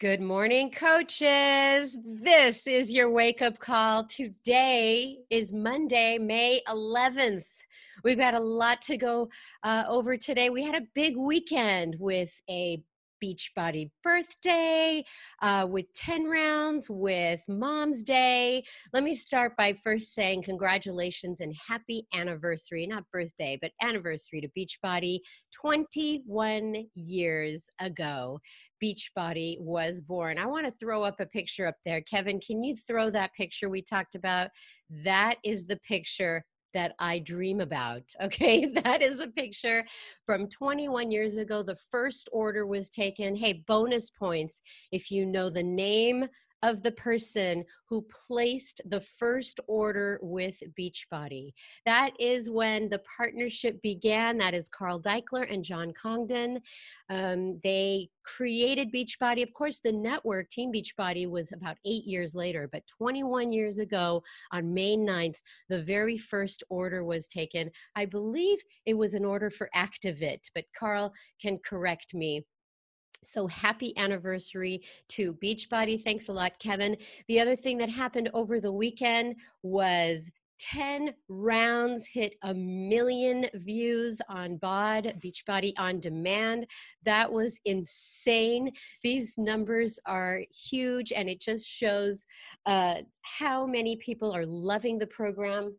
Good morning, coaches. This is your wake up call. Today is Monday, May 11th. We've got a lot to go uh, over today. We had a big weekend with a Beachbody birthday, uh, with 10 rounds, with Mom's Day. Let me start by first saying congratulations and happy anniversary, not birthday, but anniversary to Beachbody. 21 years ago, Beachbody was born. I want to throw up a picture up there. Kevin, can you throw that picture we talked about? That is the picture that I dream about. Okay, that is a picture from 21 years ago. The first order was taken. Hey, bonus points if you know the name of the person who placed the first order with Beachbody. That is when the partnership began. That is Carl Daikeler and John Congdon. Um, they created Beachbody. Of course, the network, Team Beachbody, was about eight years later, but 21 years ago on May 9th, the very first order was taken. I believe it was an order for Activit, but Carl can correct me. So happy anniversary to Beachbody. Thanks a lot, Kevin. The other thing that happened over the weekend was 10 rounds hit a million views on BOD, Beachbody on Demand. That was insane. These numbers are huge, and it just shows uh, how many people are loving the program.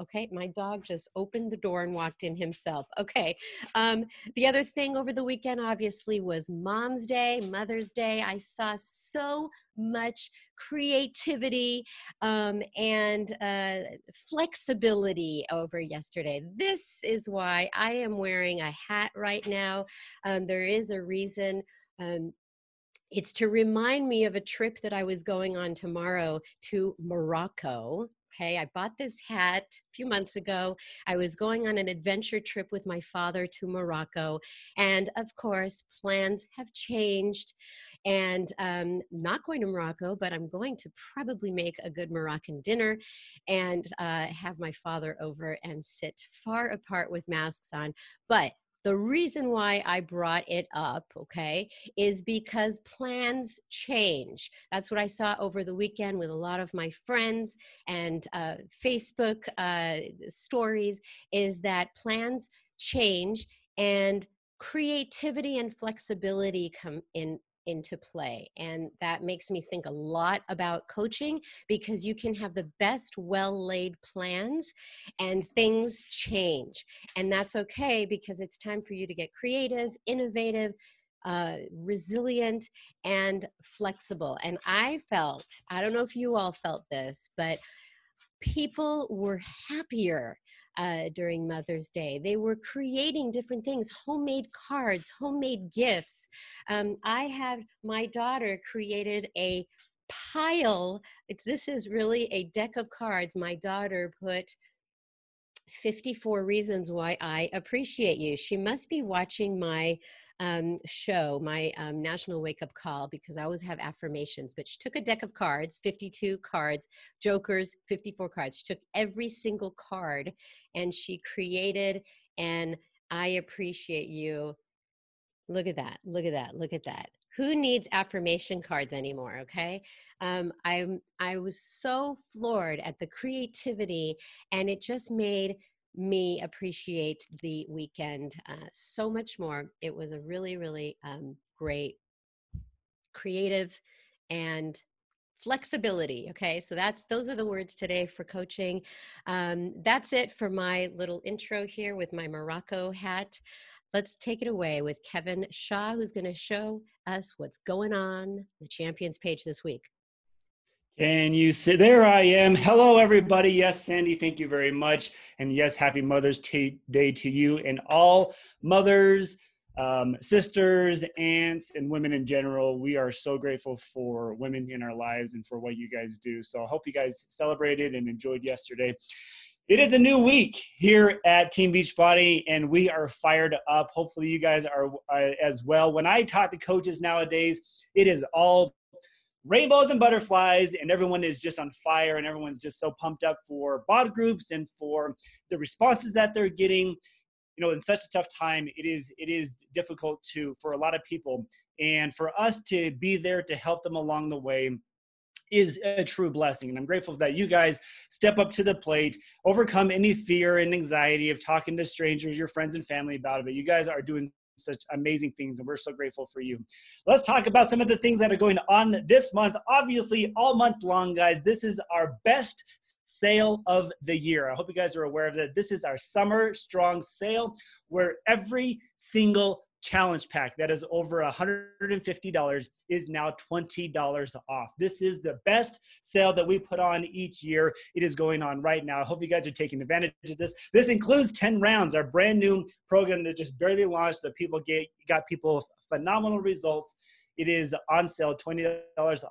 Okay, my dog just opened the door and walked in himself. Okay, um, the other thing over the weekend obviously was Mom's Day, Mother's Day. I saw so much creativity um, and uh, flexibility over yesterday. This is why I am wearing a hat right now. Um, there is a reason. Um, it's to remind me of a trip that I was going on tomorrow to Morocco Okay, I bought this hat a few months ago. I was going on an adventure trip with my father to Morocco. And of course, plans have changed. And um, not going to Morocco, but I'm going to probably make a good Moroccan dinner and uh, have my father over and sit far apart with masks on. But the reason why I brought it up, okay, is because plans change. That's what I saw over the weekend with a lot of my friends and uh, Facebook uh, stories, is that plans change and creativity and flexibility come in into play. And that makes me think a lot about coaching because you can have the best well laid plans and things change. And that's okay because it's time for you to get creative, innovative, uh, resilient and flexible. And I felt, I don't know if you all felt this, but people were happier uh, during Mother's Day. They were creating different things, homemade cards, homemade gifts. Um, I had my daughter created a pile. It's, this is really a deck of cards. My daughter put 54 reasons why I appreciate you. She must be watching my um, show, my um, national wake up call, because I always have affirmations. But she took a deck of cards, 52 cards, jokers, 54 cards. She took every single card and she created an I appreciate you. Look at that. Look at that. Look at that. Who needs affirmation cards anymore? Okay. Um, I'm, I was so floored at the creativity, and it just made me appreciate the weekend uh, so much more. It was a really, really um, great, creative, and flexibility okay? So that's those are the words today for coaching. Um, that's it for my little intro here with my morocco hat. Let's take it away with kevin shaw who's going to show us what's going on the champions page this week can you see? There I am. Hello, everybody. Yes, Sandy, thank you very much. And yes, happy Mother's Day to you and all mothers, um, sisters, aunts, and women in general. We are so grateful for women in our lives and for what you guys do. So I hope you guys celebrated and enjoyed yesterday. It is a new week here at Team Beachbody, and we are fired up. Hopefully, you guys are uh, as well. When I talk to coaches nowadays, it is all rainbows and butterflies and everyone is just on fire and everyone's just so pumped up for bod groups and for the responses that they're getting you know in such a tough time it is it is difficult to for a lot of people And for us to be there to help them along the way is a true blessing. And I'm grateful that you guys step up to the plate, overcome any fear and anxiety of talking to strangers, your friends and family about it. But you guys are doing such amazing things, and we're so grateful for you. Let's talk about some of the things that are going on this month. Obviously, all month long, guys, this is our best sale of the year. I hope you guys are aware of that. This is our summer strong sale where every single challenge pack that is over $150 is now $20 off. This is the best sale that we put on each year. It is going on right now. I hope you guys are taking advantage of this. This includes 10 rounds, our brand new program that just barely launched that people get got people phenomenal results. It is on sale, $20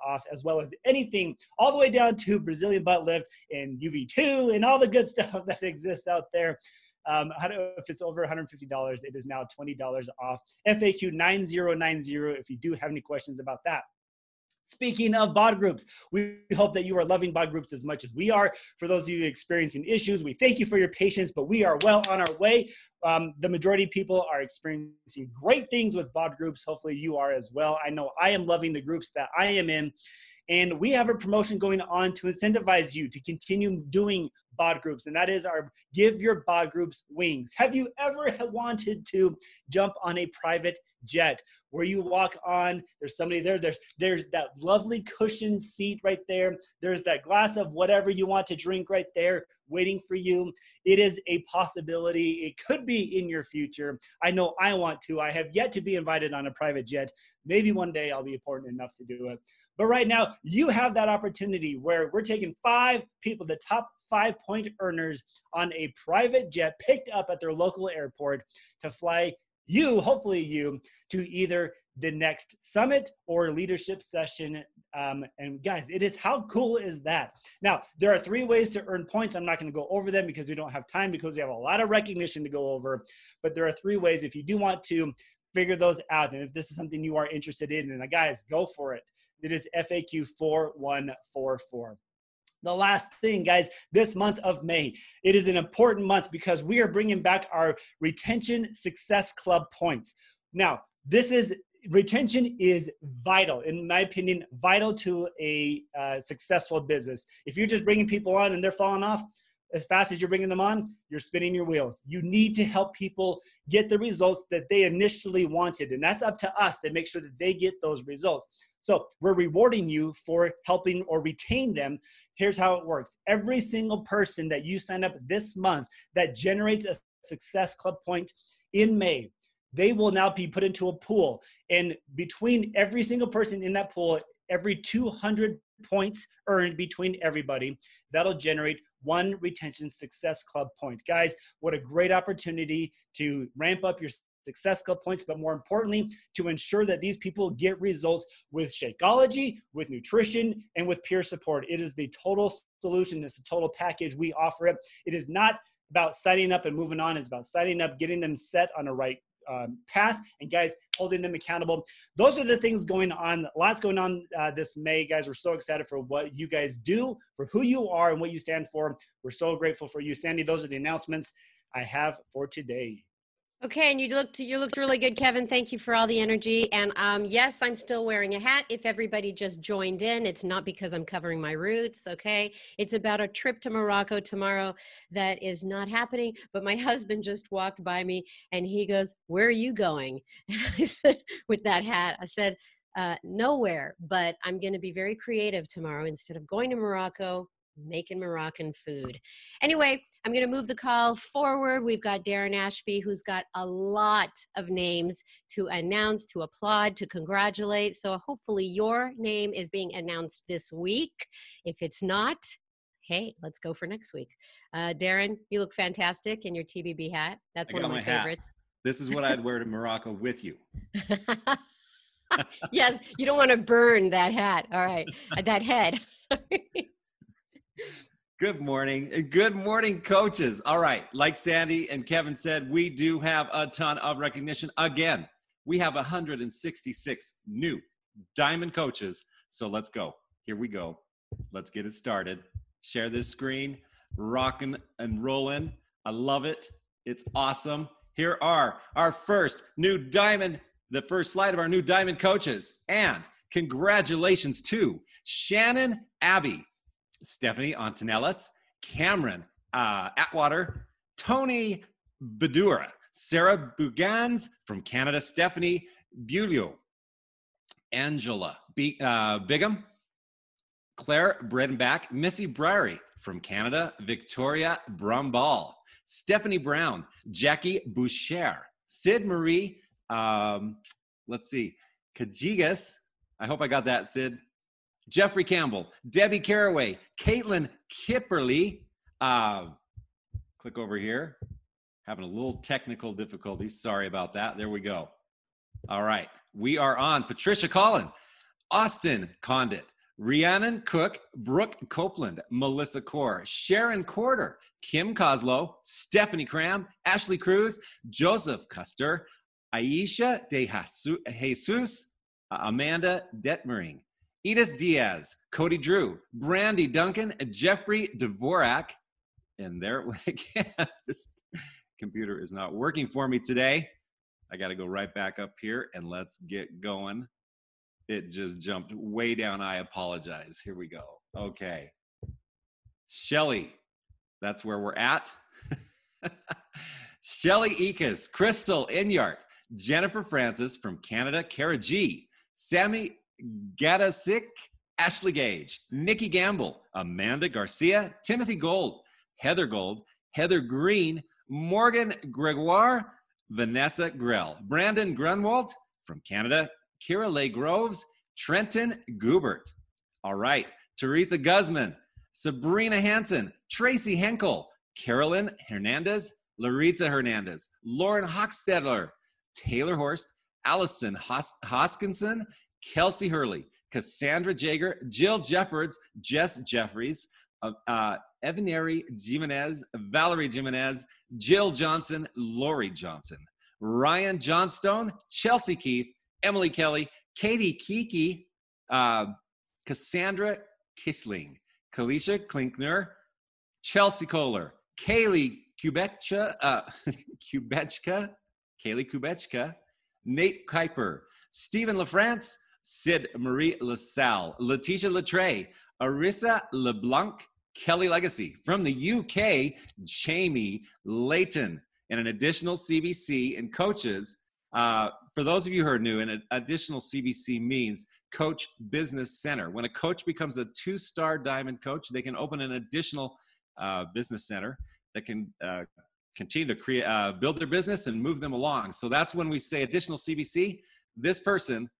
off, as well as anything all the way down to Brazilian butt lift and UV2 and all the good stuff that exists out there. Um, if it's over $150, it is now $20 off. FAQ 9090 if you do have any questions about that. Speaking of bod groups, we hope that you are loving bod groups as much as we are. For those of you experiencing issues, we thank you for your patience, but we are well on our way. Um, the majority of people are experiencing great things with bod groups. Hopefully, you are as well. I know I am loving the groups that I am in. And we have a promotion going on to incentivize you to continue doing bod groups, and that is our Give Your Bod Groups Wings. Have you ever wanted to jump on a private jet where you walk on there's somebody there there's there's that lovely cushioned seat right there there's that glass of whatever you want to drink right there waiting for you. It is a possibility. It could be in your future. I know i want to. I have yet to be invited on a private jet. Maybe one day i'll be important enough to do it. But right now you have that opportunity where we're taking five people the top five point earners on a private jet picked up at their local airport to fly you, hopefully you, to either the next summit or leadership session. Um, and guys, it is how cool is that? Now, there are three ways to earn points. I'm not going to go over them because we don't have time because we have a lot of recognition to go over. But there are three ways if you do want to figure those out. And if this is something you are interested in, and guys, go for it. It is FAQ 4144 the last thing, guys, this month of May. It is an important month because we are bringing back our Retention Success Club points. Now, this is retention is vital, in my opinion, vital to a uh, successful business. If you're just bringing people on and they're falling off, as fast as you're bringing them on, you're spinning your wheels. You need to help people get the results that they initially wanted. And that's up to us to make sure that they get those results. So we're rewarding you for helping or retain them. Here's how it works every single person that you sign up this month that generates a success club point in May, they will now be put into a pool. And between every single person in that pool, every 200 points earned between everybody, that'll generate one retention success club point. Guys, what a great opportunity to ramp up your success club points, but more importantly, to ensure that these people get results with Shakeology, with nutrition, and with peer support. It is the total solution. It's the total package we offer it. It is not about signing up and moving on. It's about signing up, getting them set on a right um, path and guys holding them accountable. Those are the things going on lots going on uh, this may guys. We're so excited for what you guys do for who you are and what you stand for. We're so grateful for you sandy. Those are the announcements i have for today Okay, and you looked you looked really good, Kevin. Thank you for all the energy. And um, yes, I'm still wearing a hat. If everybody just joined in, it's not because I'm covering my roots. Okay, it's about a trip to Morocco tomorrow that is not happening. But my husband just walked by me and he goes, "Where are you going?" And I said, with that hat, I said, uh, "Nowhere, but I'm going to be very creative tomorrow. Instead of going to Morocco, making Moroccan food. Anyway, I'm going to move the call forward. We've got Darren Ashby, who's got a lot of names to announce, to applaud, to congratulate. So hopefully your name is being announced this week. If it's not, hey, let's go for next week. Uh, Darren, you look fantastic in your TBB hat. That's I one of my, my favorites. This is what I'd wear to Morocco with you. yes, you don't want to burn that hat. All right, that head. Good morning. Uh, good morning, coaches. All right. Like Sandy and Kevin said, we do have a ton of recognition. Again, we have 166 new diamond coaches. So let's go. Here we go. Let's get it started. Share this screen, rocking and rolling. I love it. It's awesome. Here are our first new diamond the first slide of our new Diamond coaches. And congratulations to Shannon Abbey, Stephanie Antonellis, Cameron uh, Atwater, Tony Bedura, Sarah Bugans from Canada, Stephanie Bulio, Angela B- uh, Bigham, Claire Bredenbach, Missy Briery from Canada, Victoria Brumball, Stephanie Brown, Jackie Boucher, Sid Marie, um, let's see, Kajigas, I hope I got that, Sid. Jeffrey Campbell, Debbie Caraway, Caitlin Kipperly. Uh, click over here. Having a little technical difficulties. Sorry about that. There we go. All right. We are on. Patricia Collin, Austin Condit, Rhiannon Cook, Brooke Copeland, Melissa Core, Sharon Corder, Kim Coslow, Stephanie Cram, Ashley Cruz, Joseph Custer, Aisha de Jesus, Amanda Detmering, Edith Diaz, Cody Drew, Brandy Duncan, Jeffrey Dvorak, and there it went again, this computer is not working for me today. I got to go right back up here and let's get going. It just jumped way down. I apologize. Here we go. Okay. Shelly, that's where we're at. Shelly Ekas, Crystal Inyart, Jennifer Francis from Canada, Kara G, Sammy Gadasik, Ashley Gage, Nikki Gamble, Amanda Garcia, Timothy Gold, Heather Gold, Heather Green, Morgan Gregoire, Vanessa Grell, Brandon Grunwald from Canada, Kira Lay Groves, Trenton Gubert. All right, Teresa Guzman, Sabrina Hanson, Tracy Henkel, Carolyn Hernandez, Laritza Hernandez, Lauren Hochstetler, Taylor Horst, Allison Hos- Hoskinson, Kelsey Hurley, Cassandra Jager, Jill Jeffords, Jess Jeffries, uh, uh, Jimenez, Valerie Jimenez, Jill Johnson, Lori Johnson, Ryan Johnstone, Chelsea Keith, Emily Kelly, Katie Kiki, uh, Cassandra Kisling, Kalisha Klinkner, Chelsea Kohler, Kaylee Kubetcha, uh, Kaylee Kubetchka, Nate Kuiper, Stephen LaFrance, Sid Marie LaSalle, Letitia Latre, Arissa LeBlanc, Kelly Legacy. From the UK, Jamie Layton. And an additional CBC and coaches. Uh, for those of you who are new, an additional CBC means Coach Business Center. When a coach becomes a two star diamond coach, they can open an additional uh, business center that can uh, continue to create, uh, build their business and move them along. So that's when we say additional CBC. This person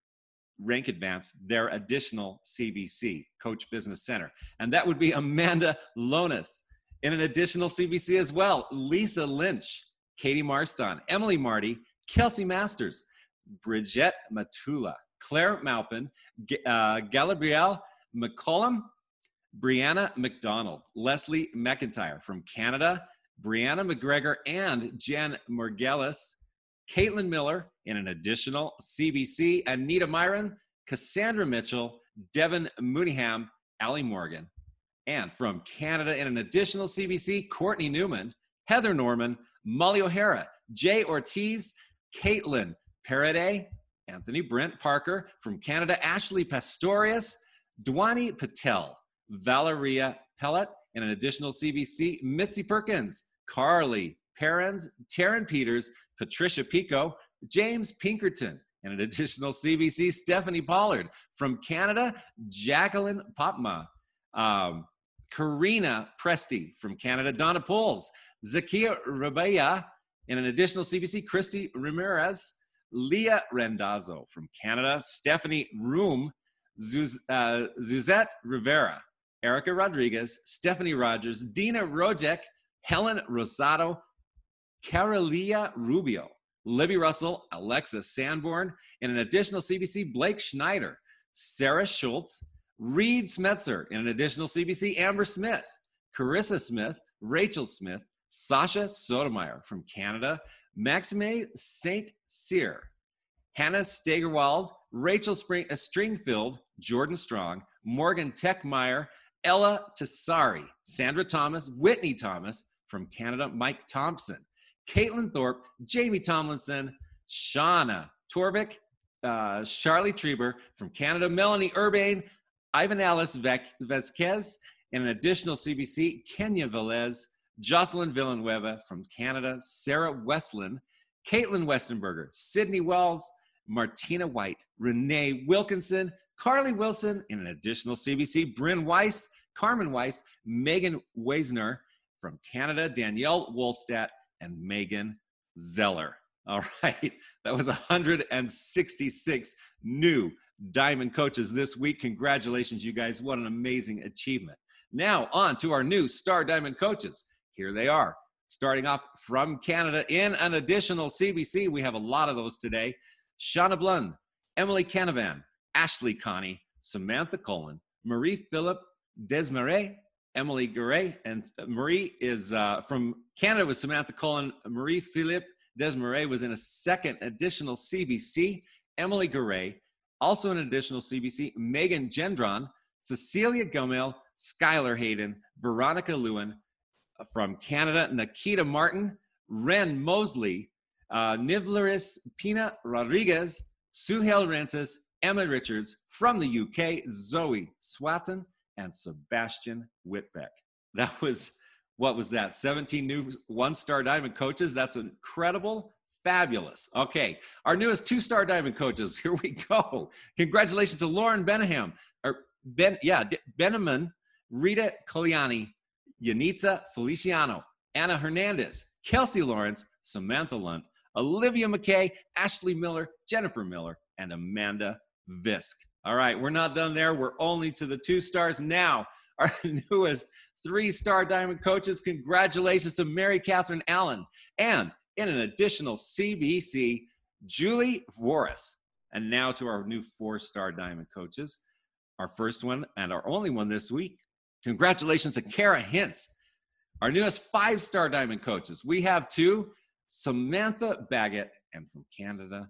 rank advance their additional CBC, Coach Business Center. And that would be Amanda Lonis. In an additional CBC as well, Lisa Lynch, Katie Marston, Emily Marty, Kelsey Masters, Bridget Matula, Claire Maupin, uh, Gabrielle McCollum, Brianna McDonald, Leslie McIntyre from Canada, Brianna McGregor, and Jen Morgelis, Caitlin Miller in an additional CBC, Anita Myron, Cassandra Mitchell, Devin Mooneyham, Ali Morgan. And from Canada in an additional CBC, Courtney Newman, Heather Norman, Molly O'Hara, Jay Ortiz, Caitlin Paraday, Anthony Brent Parker. From Canada, Ashley Pastorius, Dwani Patel, Valeria Pellet, in an additional CBC, Mitzi Perkins, Carly Perrins, Taryn Peters, Patricia Pico, James Pinkerton, and an additional CBC, Stephanie Pollard. From Canada, Jacqueline Popma. Um, Karina Presti. From Canada, Donna Poles, Zakia Rabaya, and an additional CBC, Christy Ramirez, Leah Rendazzo from Canada, Stephanie Room, Zuz, uh, Rivera, Erica Rodriguez, Stephanie Rogers, Dina Rojek, Helen Rosado, Carolia Rubio, Libby Russell, Alexa Sanborn, and an additional CBC, Blake Schneider, Sarah Schultz, Reed Smetzer, and an additional CBC, Amber Smith, Carissa Smith, Rachel Smith, Sasha Sotomayor from Canada, Maxime St. Cyr, Hannah Stegerwald, Rachel Spring, uh, Stringfield, Jordan Strong, Morgan Techmeyer, Ella Tassari, Sandra Thomas, Whitney Thomas from Canada, Mike Thompson, Caitlin Thorpe, Jamie Tomlinson, Shauna Torvik, uh, Charlie Treber from Canada, Melanie Urbane, Ivan Alice Vesquez, and an additional CBC, Kenya Velez, Jocelyn Villanueva from Canada, Sarah Westland, Caitlin Westenberger, Sydney Wells, Martina White, Renee Wilkinson, Carly Wilson, and an additional CBC, Bryn Weiss, Carmen Weiss, Megan Weisner from Canada, Danielle Wolstadt, and Megan Zeller. All right, that was 166 new Diamond coaches this week. Congratulations, you guys. What an amazing achievement. Now, on to our new Star Diamond coaches. Here they are. Starting off from Canada in an additional CBC. We have a lot of those today. Shauna Blund, Emily Canavan, Ashley Connie, Samantha Colin, Marie Philip Desmarais, Emily Garay, and Marie is uh, from Canada with Samantha Cullen. Marie Philippe Desmarais was in a second additional CBC. Emily Garay, also an additional CBC. Megan Gendron, Cecilia Gomel, Skylar Hayden, Veronica Lewin from Canada, Nikita Martin, Ren Mosley, uh, Nivleris Pina Rodriguez, Suhail Rentas, Emma Richards from the UK, Zoe Swatton, and Sebastian Whitbeck. That was, what was that? 17 new one star diamond coaches. That's incredible. Fabulous. Okay, our newest two star diamond coaches. Here we go. Congratulations to Lauren Benham, or Ben, yeah, Beneman, Rita Kaliani, Yanitza Feliciano, Anna Hernandez, Kelsey Lawrence, Samantha Lunt, Olivia McKay, Ashley Miller, Jennifer Miller, and Amanda Visk. All right, we're not done there. We're only to the two stars now. Our newest three star diamond coaches. Congratulations to Mary Catherine Allen and in an additional CBC, Julie Voris. And now to our new four star diamond coaches. Our first one and our only one this week. Congratulations to Kara Hintz, our newest five star diamond coaches. We have two Samantha Baggett and from Canada,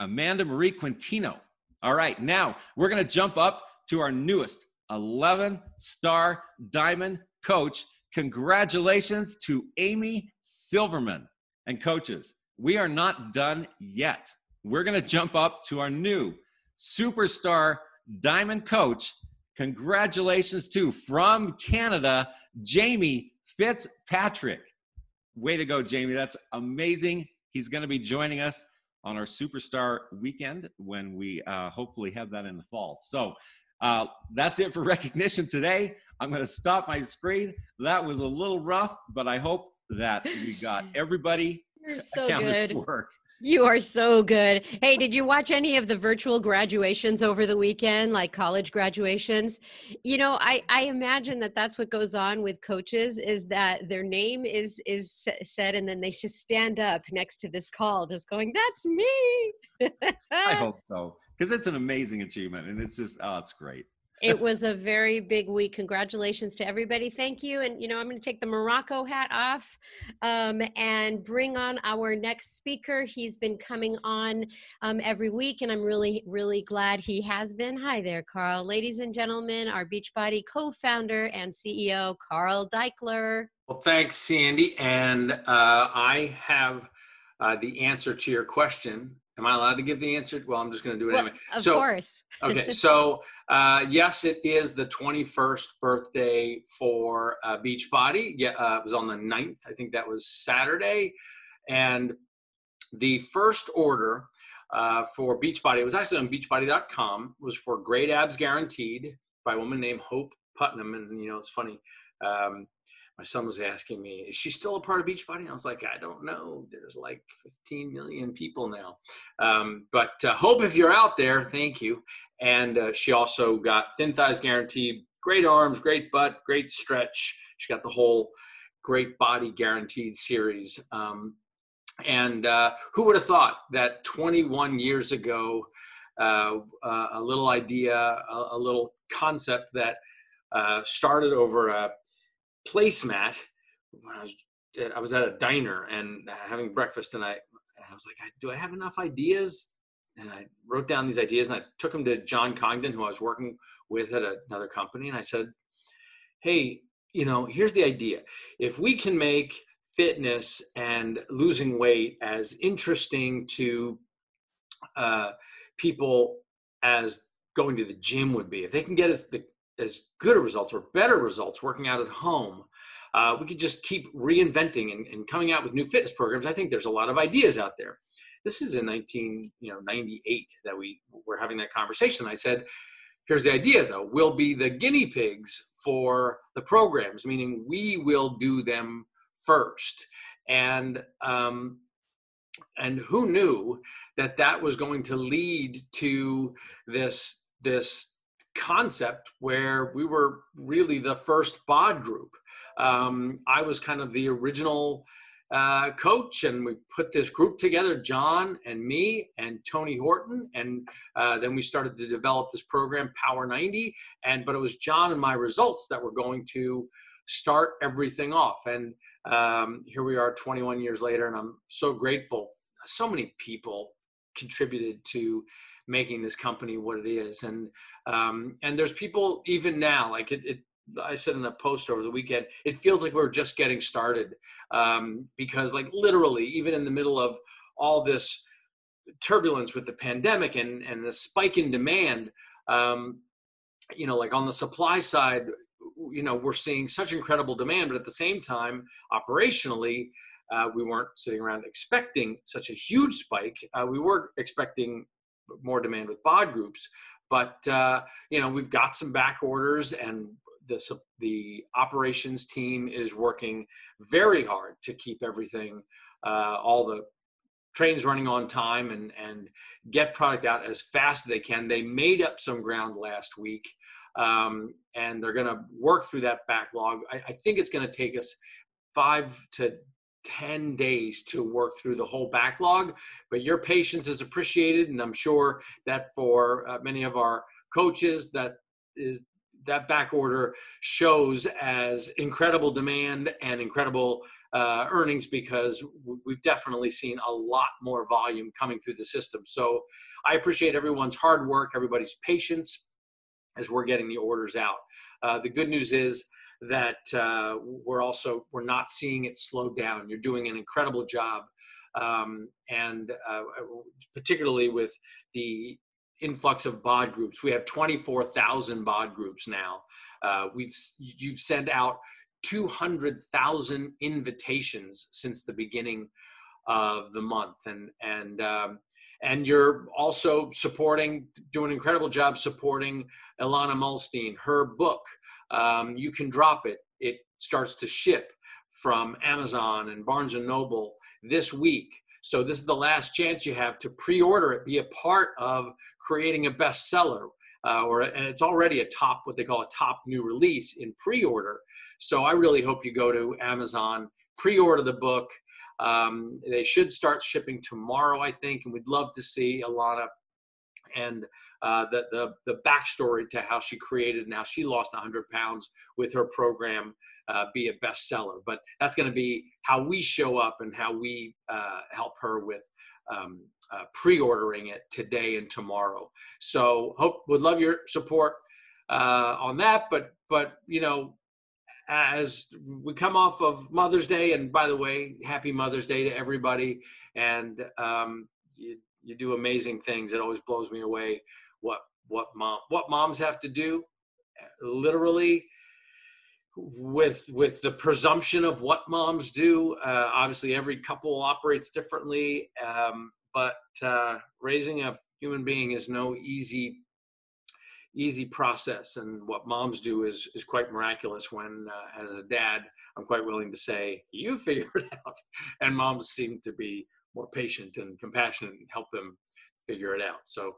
Amanda Marie Quintino. All right, now we're going to jump up to our newest 11 star diamond coach. Congratulations to Amy Silverman and coaches. We are not done yet. We're going to jump up to our new superstar diamond coach. Congratulations to from Canada, Jamie Fitzpatrick. Way to go, Jamie. That's amazing. He's going to be joining us on our superstar weekend when we uh, hopefully have that in the fall. So uh, that's it for recognition today. I'm going to stop my screen. That was a little rough, but I hope that we got everybody You're so good. for. You are so good. Hey, did you watch any of the virtual graduations over the weekend, like college graduations? You know, I I imagine that that's what goes on with coaches is that their name is is said and then they just stand up next to this call just going, "That's me." I hope so because it's an amazing achievement and it's just oh, it's great it was a very big week. Congratulations to everybody. Thank you. And, you know, I'm going to take the Morocco hat off um, and bring on our next speaker. He's been coming on um, every week, and I'm really, really glad he has been. Hi there, Carl. Ladies and gentlemen, our Beachbody co founder and CEO, Carl Daikeler. Well, thanks, Sandy. And uh, I have uh, the answer to your question Am I allowed to give the answer? Well, I'm just going to do it well, anyway. Of so, course. okay. So, uh, yes, it is the 21st birthday for uh, Beachbody. Yeah, uh, it was on the 9th. I think that was Saturday. And the first order uh, for Beachbody, it was actually on beachbody.com, was for Great Abs Guaranteed by a woman named Hope Putnam. And, you know, it's funny. Um, my son was asking me, is she still a part of Beachbody? I was like, I don't know. There's like 15 million people now. Um, but uh, hope if you're out there, thank you. And uh, she also got thin thighs guaranteed, great arms, great butt, great stretch. She got the whole great body guaranteed series. Um, and uh, who would have thought that 21 years ago, uh, uh, a little idea, a, a little concept that uh, started over a placemat when I was I was at a diner and having breakfast, and I I was like, do I have enough ideas? And I wrote down these ideas, and I took them to John Congdon, who I was working with at another company, and I said, hey, you know, here's the idea: if we can make fitness and losing weight as interesting to uh, people as going to the gym would be. If they can get us the, as good results or better results working out at home, uh, we could just keep reinventing and, and, coming out with new fitness programs. I think there's a lot of ideas out there. This is in 19, you know, 98 that we were having that conversation. I said, here's the idea though, we'll be the guinea pigs for the programs, meaning we will do them first. And um, and who knew that that was going to lead to this this concept where we were really the first bod group. Um, i was kind of the original uh, coach and we put this group together john and me and tony horton and uh, then we started to develop this program power 90 and but it was john and my results that were going to start everything off. And um, here we are 21 years later and i'm so grateful so many people contributed to making this company what it is and um, and there's people even now like it, it I said in a post over the weekend, it feels like we're just getting started um, because, like, literally, even in the middle of all this turbulence with the pandemic and and the spike in demand, um, you know, like on the supply side, you know, we're seeing such incredible demand, but at the same time, operationally, uh, we weren't sitting around expecting such a huge spike. Uh, we were expecting more demand with bod groups, but uh, you know we've got some back orders, and the the operations team is working very hard to keep everything, uh, all the trains running on time, and and get product out as fast as they can. They made up some ground last week. Um, and they're going to work through that backlog. I, I think it's going to take us five to 10 days to work through the whole backlog, but your patience is appreciated. And I'm sure that for uh, many of our coaches, that is that back order shows as incredible demand and incredible uh, earnings because we've definitely seen a lot more volume coming through the system. So I appreciate everyone's hard work, everybody's patience as we're getting the orders out. Uh, the good news is that uh, we're also we're not seeing it slow down. You're doing an incredible job, um, and uh, particularly with the influx of bod groups. We have 24,000 bod groups now. Uh, we've you've sent out 200,000 invitations since the beginning of the month, and and um, and you're also supporting, doing an incredible job supporting Ilana Muhlstein, her book um, you can drop it. It starts to ship from Amazon and Barnes and Noble this week. So this is the last chance you have to pre-order it, be a part of creating a bestseller. Uh, or and it's already a top what they call a top new release in pre-order. So I really hope you go to Amazon, pre-order the book. Um, they should start shipping tomorrow, I think, and we'd love to see Ilana and uh, the, the, the backstory to how she created and how she lost 100 pounds with her program uh, be a bestseller. But that's going to be how we show up and how we uh, help her with um, uh, pre-ordering it today and tomorrow. So hope would love your support uh, on that. But but you know as we come off of Mother's Day, and by the way, happy Mother's Day to everybody. And um, you, you do amazing things. It always blows me away what what mom what moms have to do, literally with with the presumption of what moms do. Uh, obviously, every couple operates differently, um, but uh, raising a human being is no easy easy process and what moms do is is quite miraculous when uh, as a dad i'm quite willing to say you figure it out and moms seem to be more patient and compassionate and help them figure it out. So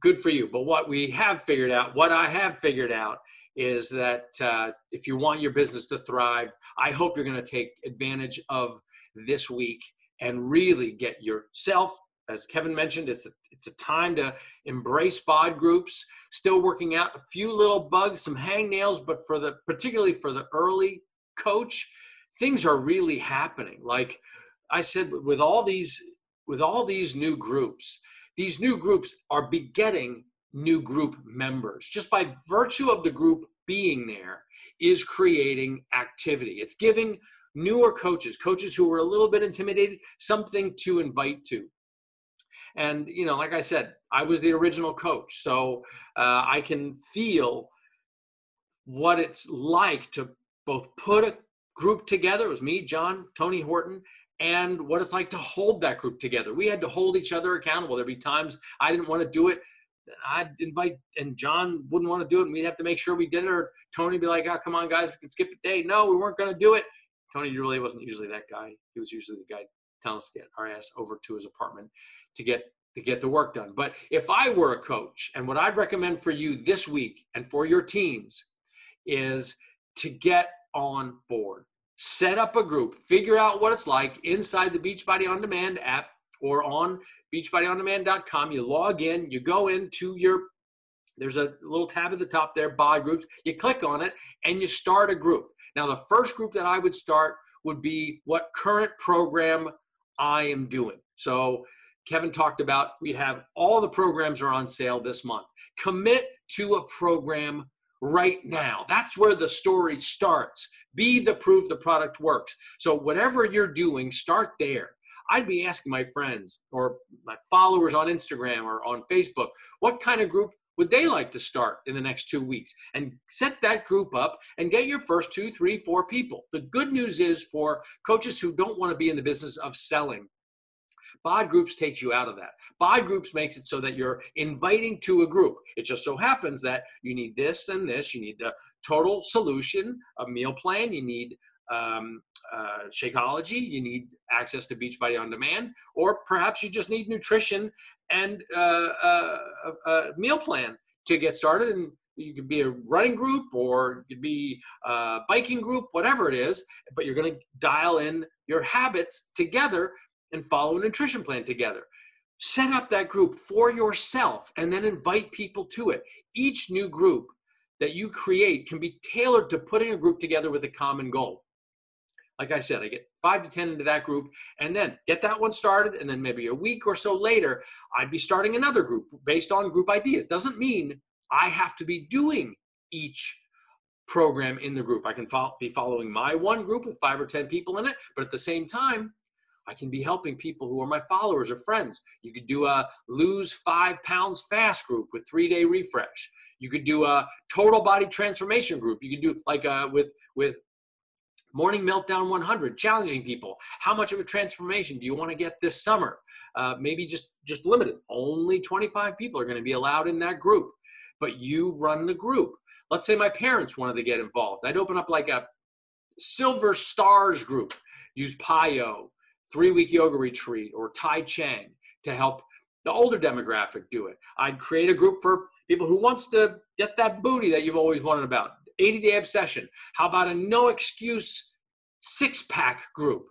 good for you. But what we have figured out, what I have figured out, is that uh, if you want your business to thrive, I hope you're going to take advantage of this week and really get yourself. As Kevin mentioned, it's a, it's a time to embrace bod groups. Still working out a few little bugs, some hangnails, but for the particularly for the early coach, things are really happening. Like I said, with all these with all these new groups, these new groups are begetting new group members. Just by virtue of the group being there is creating activity. It's giving newer coaches, coaches who are a little bit intimidated, something to invite to. And, you know, like I said, I was the original coach. So uh, I can feel what it's like to both put a group together. It was me, John, Tony Horton, and what it's like to hold that group together. We had to hold each other accountable. There'd be times I didn't want to do it. I'd invite, and John wouldn't want to do it, and we'd have to make sure we did it. Or Tony'd be like, "Oh, come on, guys, we can skip the day." No, we weren't going to do it. Tony really wasn't usually that guy. He was usually the guy telling us to get our ass over to his apartment to get to get the work done. But if I were a coach, and what I'd recommend for you this week and for your teams is to get on board. Set up a group, figure out what it's like inside the Beachbody On Demand app or on beachbodyondemand.com. You log in, you go into your there's a little tab at the top there, BOD groups. You click on it and you start a group. Now, the first group that I would start would be what current program I am doing. So, Kevin talked about we have all the programs are on sale this month. Commit to a program right now. That's where the story starts. Be the proof the product works. So, whatever you're doing, start there. I'd be asking my friends or my followers on Instagram or on Facebook, what kind of group would they like to start in the next two weeks? And set that group up and get your first two, three, four people. The good news is for coaches who don't want to be in the business of selling, BOD groups takes you out of that. BOD groups makes it so that you're inviting to a group. It just so happens that you need this and this. You need the total solution, a meal plan. You need um, uh, Shakeology. You need access to Beachbody on Demand, or perhaps you just need nutrition and uh, uh, a meal plan to get started. And you could be a running group, or you could be a biking group, whatever it is. But you're going to dial in your habits together and follow a nutrition plan together. Set up that group for yourself and then invite people to it. Each new group that you create can be tailored to putting a group together with a common goal. Like I said, I get five to 10 into that group and then get that one started. And then maybe a week or so later, I'd be starting another group based on group ideas. Doesn't mean I have to be doing each program in the group. I can be following my one group with five or 10 people in it, but at the same time, I can be helping people who are my followers or friends. You could do a lose five pounds fast group with three day refresh. You could do a total body transformation group. You could do like uh, with with morning meltdown 100, challenging people. How much of a transformation do you want to get this summer? Uh, maybe just just limited. Only 25 people are going to be allowed in that group, but you run the group. Let's say my parents wanted to get involved. I'd open up like a silver stars group. Use PiYo three week yoga retreat or Tai Cheng to help the older demographic do it. I'd create a group for people who wants to get that booty that you've always wanted about. 80 day obsession. How about a no excuse six pack group?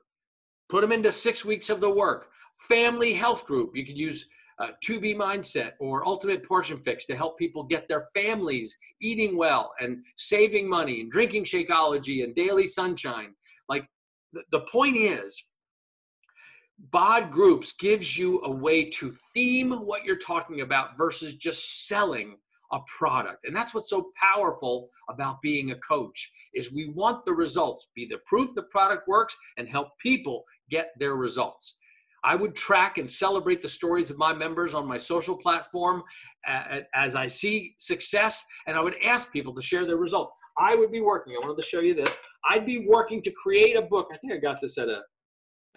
Put them into six weeks of the work. Family health group. You could use uh, 2B Mindset or Ultimate Portion Fix to help people get their families eating well and saving money and drinking Shakeology and daily sunshine. Like the, the point is, bod groups gives you a way to theme what you're talking about versus just selling a product and that's what's so powerful about being a coach is we want the results be the proof the product works and help people get their results i would track and celebrate the stories of my members on my social platform as i see success and i would ask people to share their results i would be working i wanted to show you this i'd be working to create a book i think i got this at a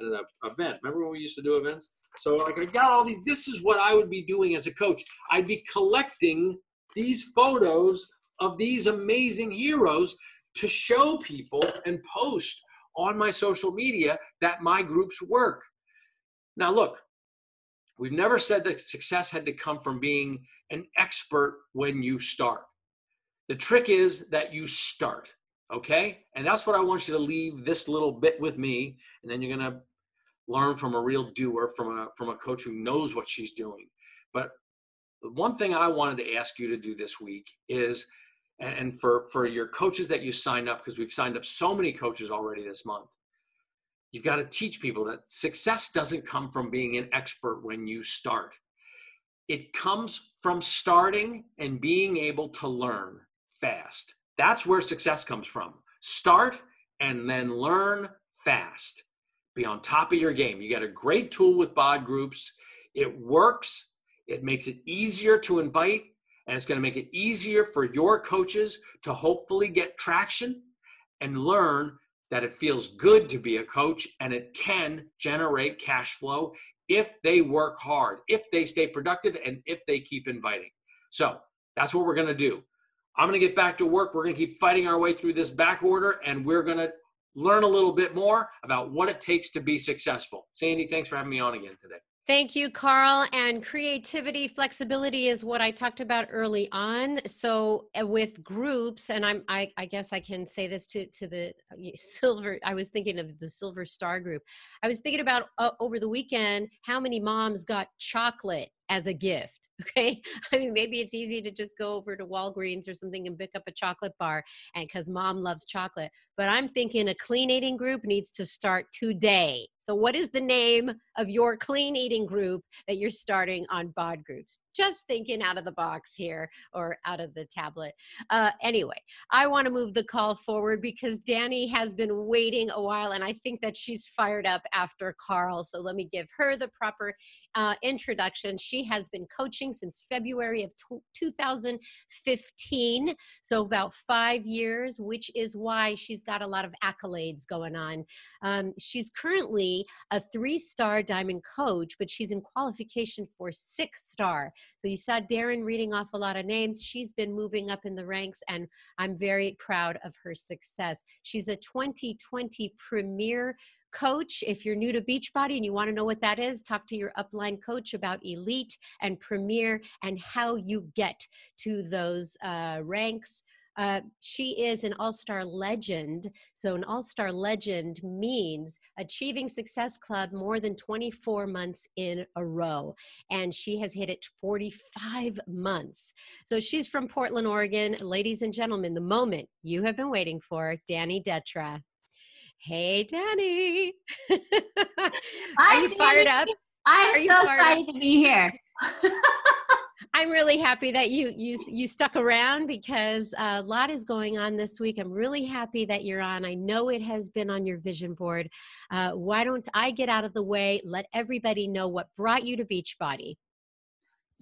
at an event. Remember when we used to do events? So like I got all these. This is what I would be doing as a coach. I'd be collecting these photos of these amazing heroes to show people and post on my social media that my groups work. Now look, we've never said that success had to come from being an expert when you start. The trick is that you start okay and that's what i want you to leave this little bit with me and then you're to learn from a real doer, from a from a coach who knows what she's doing. But one thing I wanted to ask you to do this week is, and for for your coaches that you signed up, because we've signed up so many coaches already this month, you've got to teach people that success doesn't come from being an expert when you start. It comes from starting and being able to learn fast. That's where success comes from. Start and then learn fast be on top of your game. You got a great tool with bod groups. It works, it makes it easier to invite, and it's going to make it easier for your coaches to hopefully get traction and learn that it feels good to be a coach and it can generate cash flow if they work hard, if they stay productive, and if they keep inviting. So that's what we're going to do. I'm going to get back to work. We're going to keep fighting our way through this back order, and we're going to learn a little bit more about what it takes to be successful. Sandy, thanks for having me on again today. Thank you, Carl. And creativity, flexibility is what I talked about early on. So uh, with groups, and I'm, I, I guess I can say this to to the uh, silver. I was thinking of the Silver Star Group. I was thinking about uh, over the weekend how many moms got chocolate as a gift. Okay. I mean, maybe it's easy to just go over to Walgreens or something and pick up a chocolate bar and because mom loves chocolate. But I'm thinking a clean eating group needs to start today. So, what is the name of your clean eating group that you're starting on BOD groups? Just thinking out of the box here or out of the tablet. Uh, anyway, I want to move the call forward because Danny has been waiting a while and I think that she's fired up after Carl. So, let me give her the proper uh, introduction. She has been coaching since February of 2015, so about five years, which is why she's got a lot of accolades going on. Um, she's currently a three star diamond coach, but she's in qualification for six star. So you saw Darren reading off a lot of names. She's been moving up in the ranks, and I'm very proud of her success. She's a 2020 Premier coach. If you're new to Beachbody and you want to know what that is, talk to your upline coach about elite and premier and how you get to those uh, ranks. Uh, she is an all star legend. So, an all star legend means achieving Success Club more than 24 months in a row. And she has hit it 45 months. So, she's from Portland, Oregon. Ladies and gentlemen, the moment you have been waiting for, Danny Detra. Hey, Danny. Are you fired up? I'm so excited up? to be here. I'm really happy that you you you stuck around because a lot is going on this week. I'm really happy that you're on. I know it has been on your vision board. Uh, why don't I get out of the way? Let everybody know what brought you to Beachbody.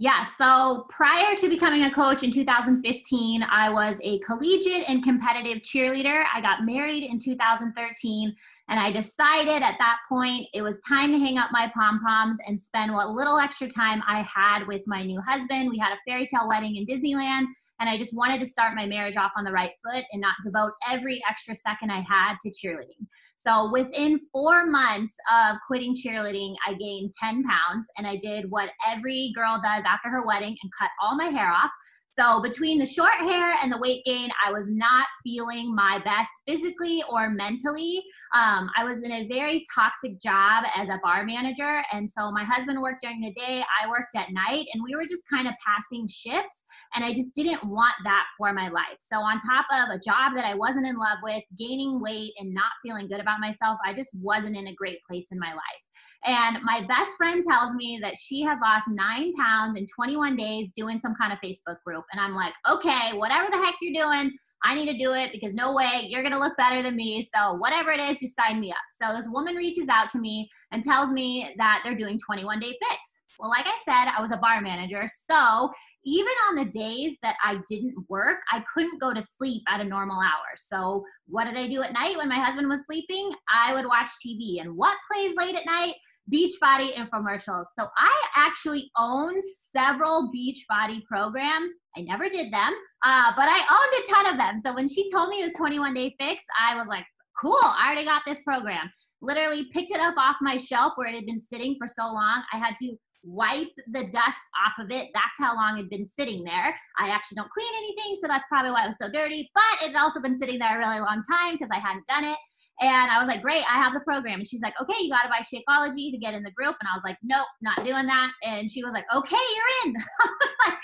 Yeah, so prior to becoming a coach in 2015, I was a collegiate and competitive cheerleader. I got married in 2013 and I decided at that point it was time to hang up my pom poms and spend what little extra time I had with my new husband. We had a fairy tale wedding in Disneyland, and I just wanted to start my marriage off on the right foot and not devote every extra second I had to cheerleading. So within four months of quitting cheerleading, I gained 10 pounds, and I did what every girl does after her wedding and cut all my hair off. So between the short hair and the weight gain, I was not feeling my best physically or mentally. Um, I was in a very toxic job as a bar manager. And so my husband worked during the day, I worked at night, and we were just kind of passing ships. And I just didn't want that for my life. So on top of a job that I wasn't in love with, gaining weight and not feeling good about myself, I just wasn't in a great place in my life. And my best friend tells me that she had lost nine pounds in 21 days doing some kind of Facebook group. And I'm like, okay, whatever the heck you're doing, I need to do it because no way you're going to look better than me. So whatever it is, just sign me up. So this woman reaches out to me and tells me that they're doing 21 day fix. Well, like I said, I was a bar manager. So even on the days that I didn't work, I couldn't go to sleep at a normal hour. So what did I do at night when my husband was sleeping? I would watch TV. And what plays late at night? Beachbody infomercials. So I actually owned several Beachbody programs. I never did them, uh, but I owned a ton of them. So when she told me it was 21 day fix, I was like, cool, I already got this program. Literally picked it up off my shelf where it had been sitting for so long. I had to wipe the dust off of it. That's how long it had been sitting there. I actually don't clean anything, so that's probably why it was so dirty, but it had also been sitting there a really long time because I hadn't done it. And I was like, great, I have the program. And she's like, okay, you got to buy Shakeology to get in the group. And I was like, nope, not doing that. And she was like, okay, you're in. I was like,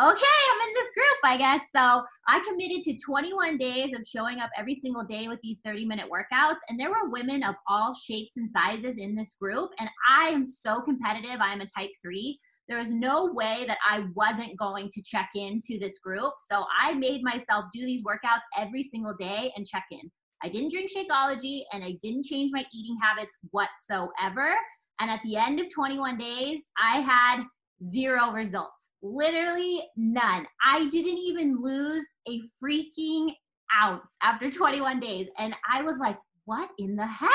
okay, I'm in this group, I guess. So I committed to 21 days of showing up every single day with these 30 minute workouts. And there were women of all shapes and sizes in this group. And I am so competitive. I am a type three. There was no way that I wasn't going to check into this group. So I made myself do these workouts every single day and check in. I didn't drink Shakeology and I didn't change my eating habits whatsoever. And at the end of 21 days, I had zero results. Literally none. I didn't even lose a freaking ounce after 21 days. And I was like, what in the heck?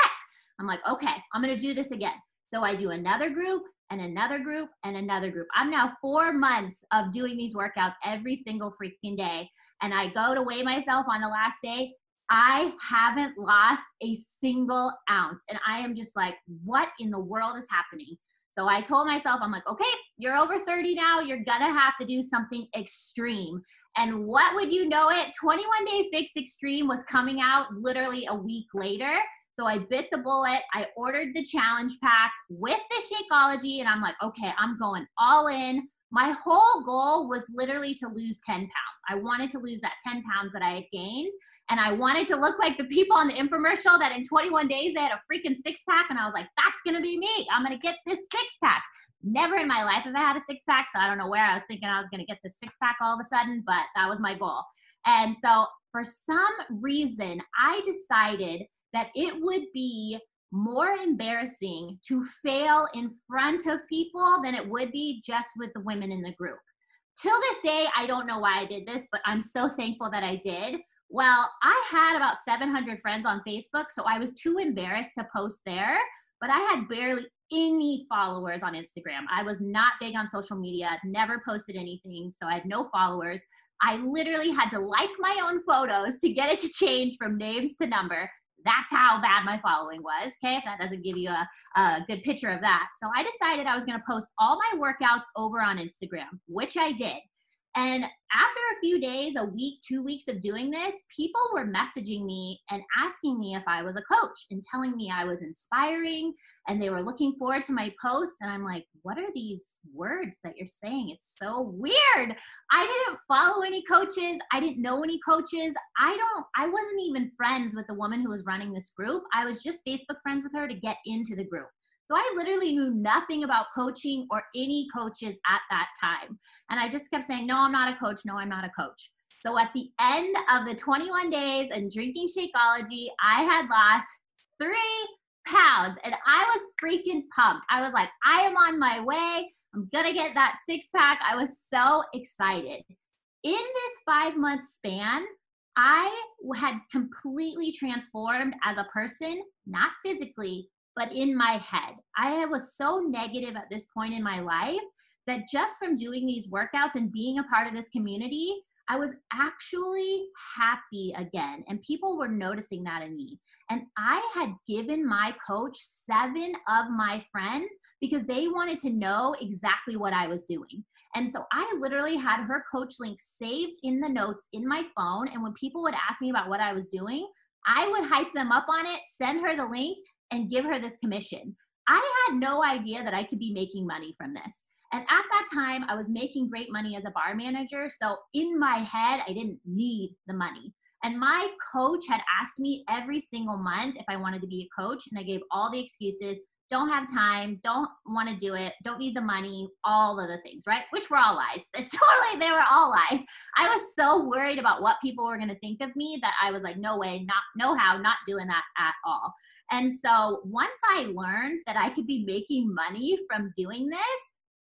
I'm like, okay, I'm to do this again. So I do another group and another group and another group. I'm now four months of doing these workouts every single freaking day. And I go to weigh myself on the last day. I haven't lost a single ounce. And I am just like, what in the world is happening? So I told myself, I'm like, okay, you're over 30 now. You're going to have to do something extreme. And what would you know it? 21 Day Fix Extreme was coming out literally a week later. So I bit the bullet. I ordered the challenge pack with the Shakeology, and I'm like, okay, I'm going all in. My whole goal was literally to lose 10 pounds. I wanted to lose that 10 pounds that I had gained. And I wanted to look like the people on the infomercial that in 21 days they had a freaking six pack. And I was like, that's going to be me. I'm going to get this six pack. Never in my life have I had a six pack. So I don't know where I was thinking I was going to get the six pack all of a sudden, but that was my goal. And so for some reason, I decided that it would be more embarrassing to fail in front of people than it would be just with the women in the group. Till this day, I don't know why I did this, but I'm so thankful that I did. Well, I had about 700 friends on Facebook, so I was too embarrassed to post there, but I had barely any followers on Instagram. I was not big on social media, never posted anything, so I had no followers. I literally had to like my own photos to get it to change from names to number. That's how bad my following was. Okay, if that doesn't give you a, a good picture of that. So I decided I was going to post all my workouts over on Instagram, which I did. And after a few days, a week, two weeks of doing this, people were messaging me and asking me if I was a coach and telling me I was inspiring and they were looking forward to my posts. And I'm like, what are these words that you're saying? It's so weird. I didn't follow any coaches. I didn't know any coaches. I don't, I wasn't even friends with the woman who was running this group. I was just Facebook friends with her to get into the group. So I literally knew nothing about coaching or any coaches at that time. And I just kept saying, no, I'm not a coach. No, I'm not a coach. So at the end of the 21 days and drinking Shakeology, I had lost three pounds and I was freaking pumped. I was like, I am on my way. I'm going to get that six pack. I was so excited. In this five month span, I had completely transformed as a person, not physically, but in my head. I was so negative at this point in my life that just from doing these workouts and being a part of this community, I was actually happy again. And people were noticing that in me. And I had given my coach seven of my friends because they wanted to know exactly what I was doing. And so I literally had her coach link saved in the notes in my phone. And when people would ask me about what I was doing, I would hype them up on it, send her the link, and give her this commission. I had no idea that I could be making money from this. And at that time, I was making great money as a bar manager. So in my head, I didn't need the money. And my coach had asked me every single month if I wanted to be a coach. And I gave all the excuses don't have time, don't want to do it, don't need the money, all of the things, right? Which were all lies. totally, they were all lies. I was so worried about what people were going to think of me that I was like, no way, not, no how, not doing that at all. And so once I learned that I could be making money from doing this,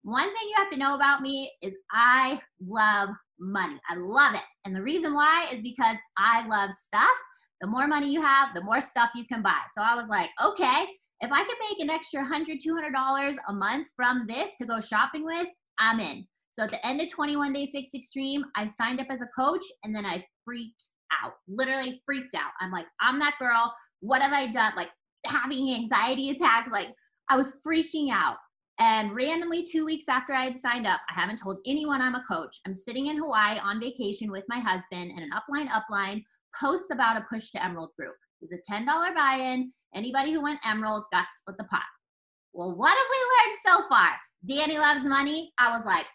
one thing you have to know about me is I love money. I love it. And the reason why is because I love stuff. The more money you have, the more stuff you can buy. So I was like, okay, if I could make an extra $100, $200 a month from this to go shopping with, I'm in. So at the end of 21 Day Fix Extreme, I signed up as a coach and then I freaked out, literally freaked out. I'm like, I'm that girl. What have I done? Like having anxiety attacks. Like I was freaking out. And randomly, two weeks after I had signed up, I haven't told anyone I'm a coach. I'm sitting in Hawaii on vacation with my husband, and an upline upline posts about a push to Emerald group. It was a $10 buy in. Anybody who went Emerald got to split the pot. Well, what have we learned so far? Danny loves money. I was like,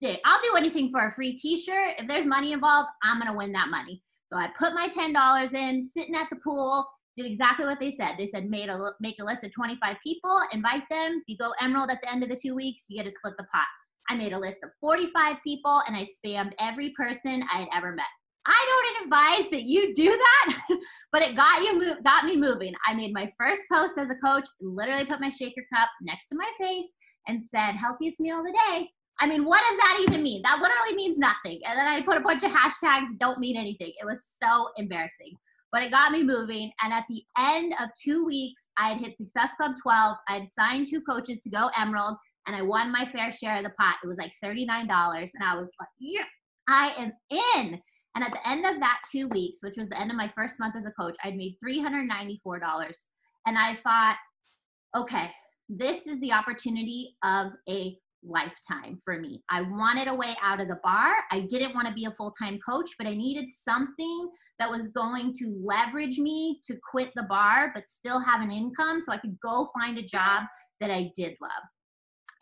dude, I'll do anything for a free t shirt. If there's money involved, I'm going to win that money. So I put my $10 in, sitting at the pool, did exactly what they said. They said made a make a list of 25 people, invite them. If you go Emerald at the end of the two weeks, you get to split the pot. I made a list of 45 people and I spammed every person I had ever met. I don't advise that you do that, but it got you got me moving. I made my first post as a coach, literally put my shaker cup next to my face and said healthiest meal of the day. I mean, what does that even mean? That literally means nothing. And then I put a bunch of hashtags don't mean anything. It was so embarrassing. But it got me moving. And at the end of two weeks, I had hit Success Club 12. I had signed two coaches to go Emerald, and I won my fair share of the pot. It was like $39. And I was like, yeah, I am in. And at the end of that two weeks, which was the end of my first month as a coach, I'd made $394. And I thought, okay, this is the opportunity of a lifetime for me. I wanted a way out of the bar. I didn't want to be a full time coach, but I needed something that was going to leverage me to quit the bar, but still have an income so I could go find a job that I did love.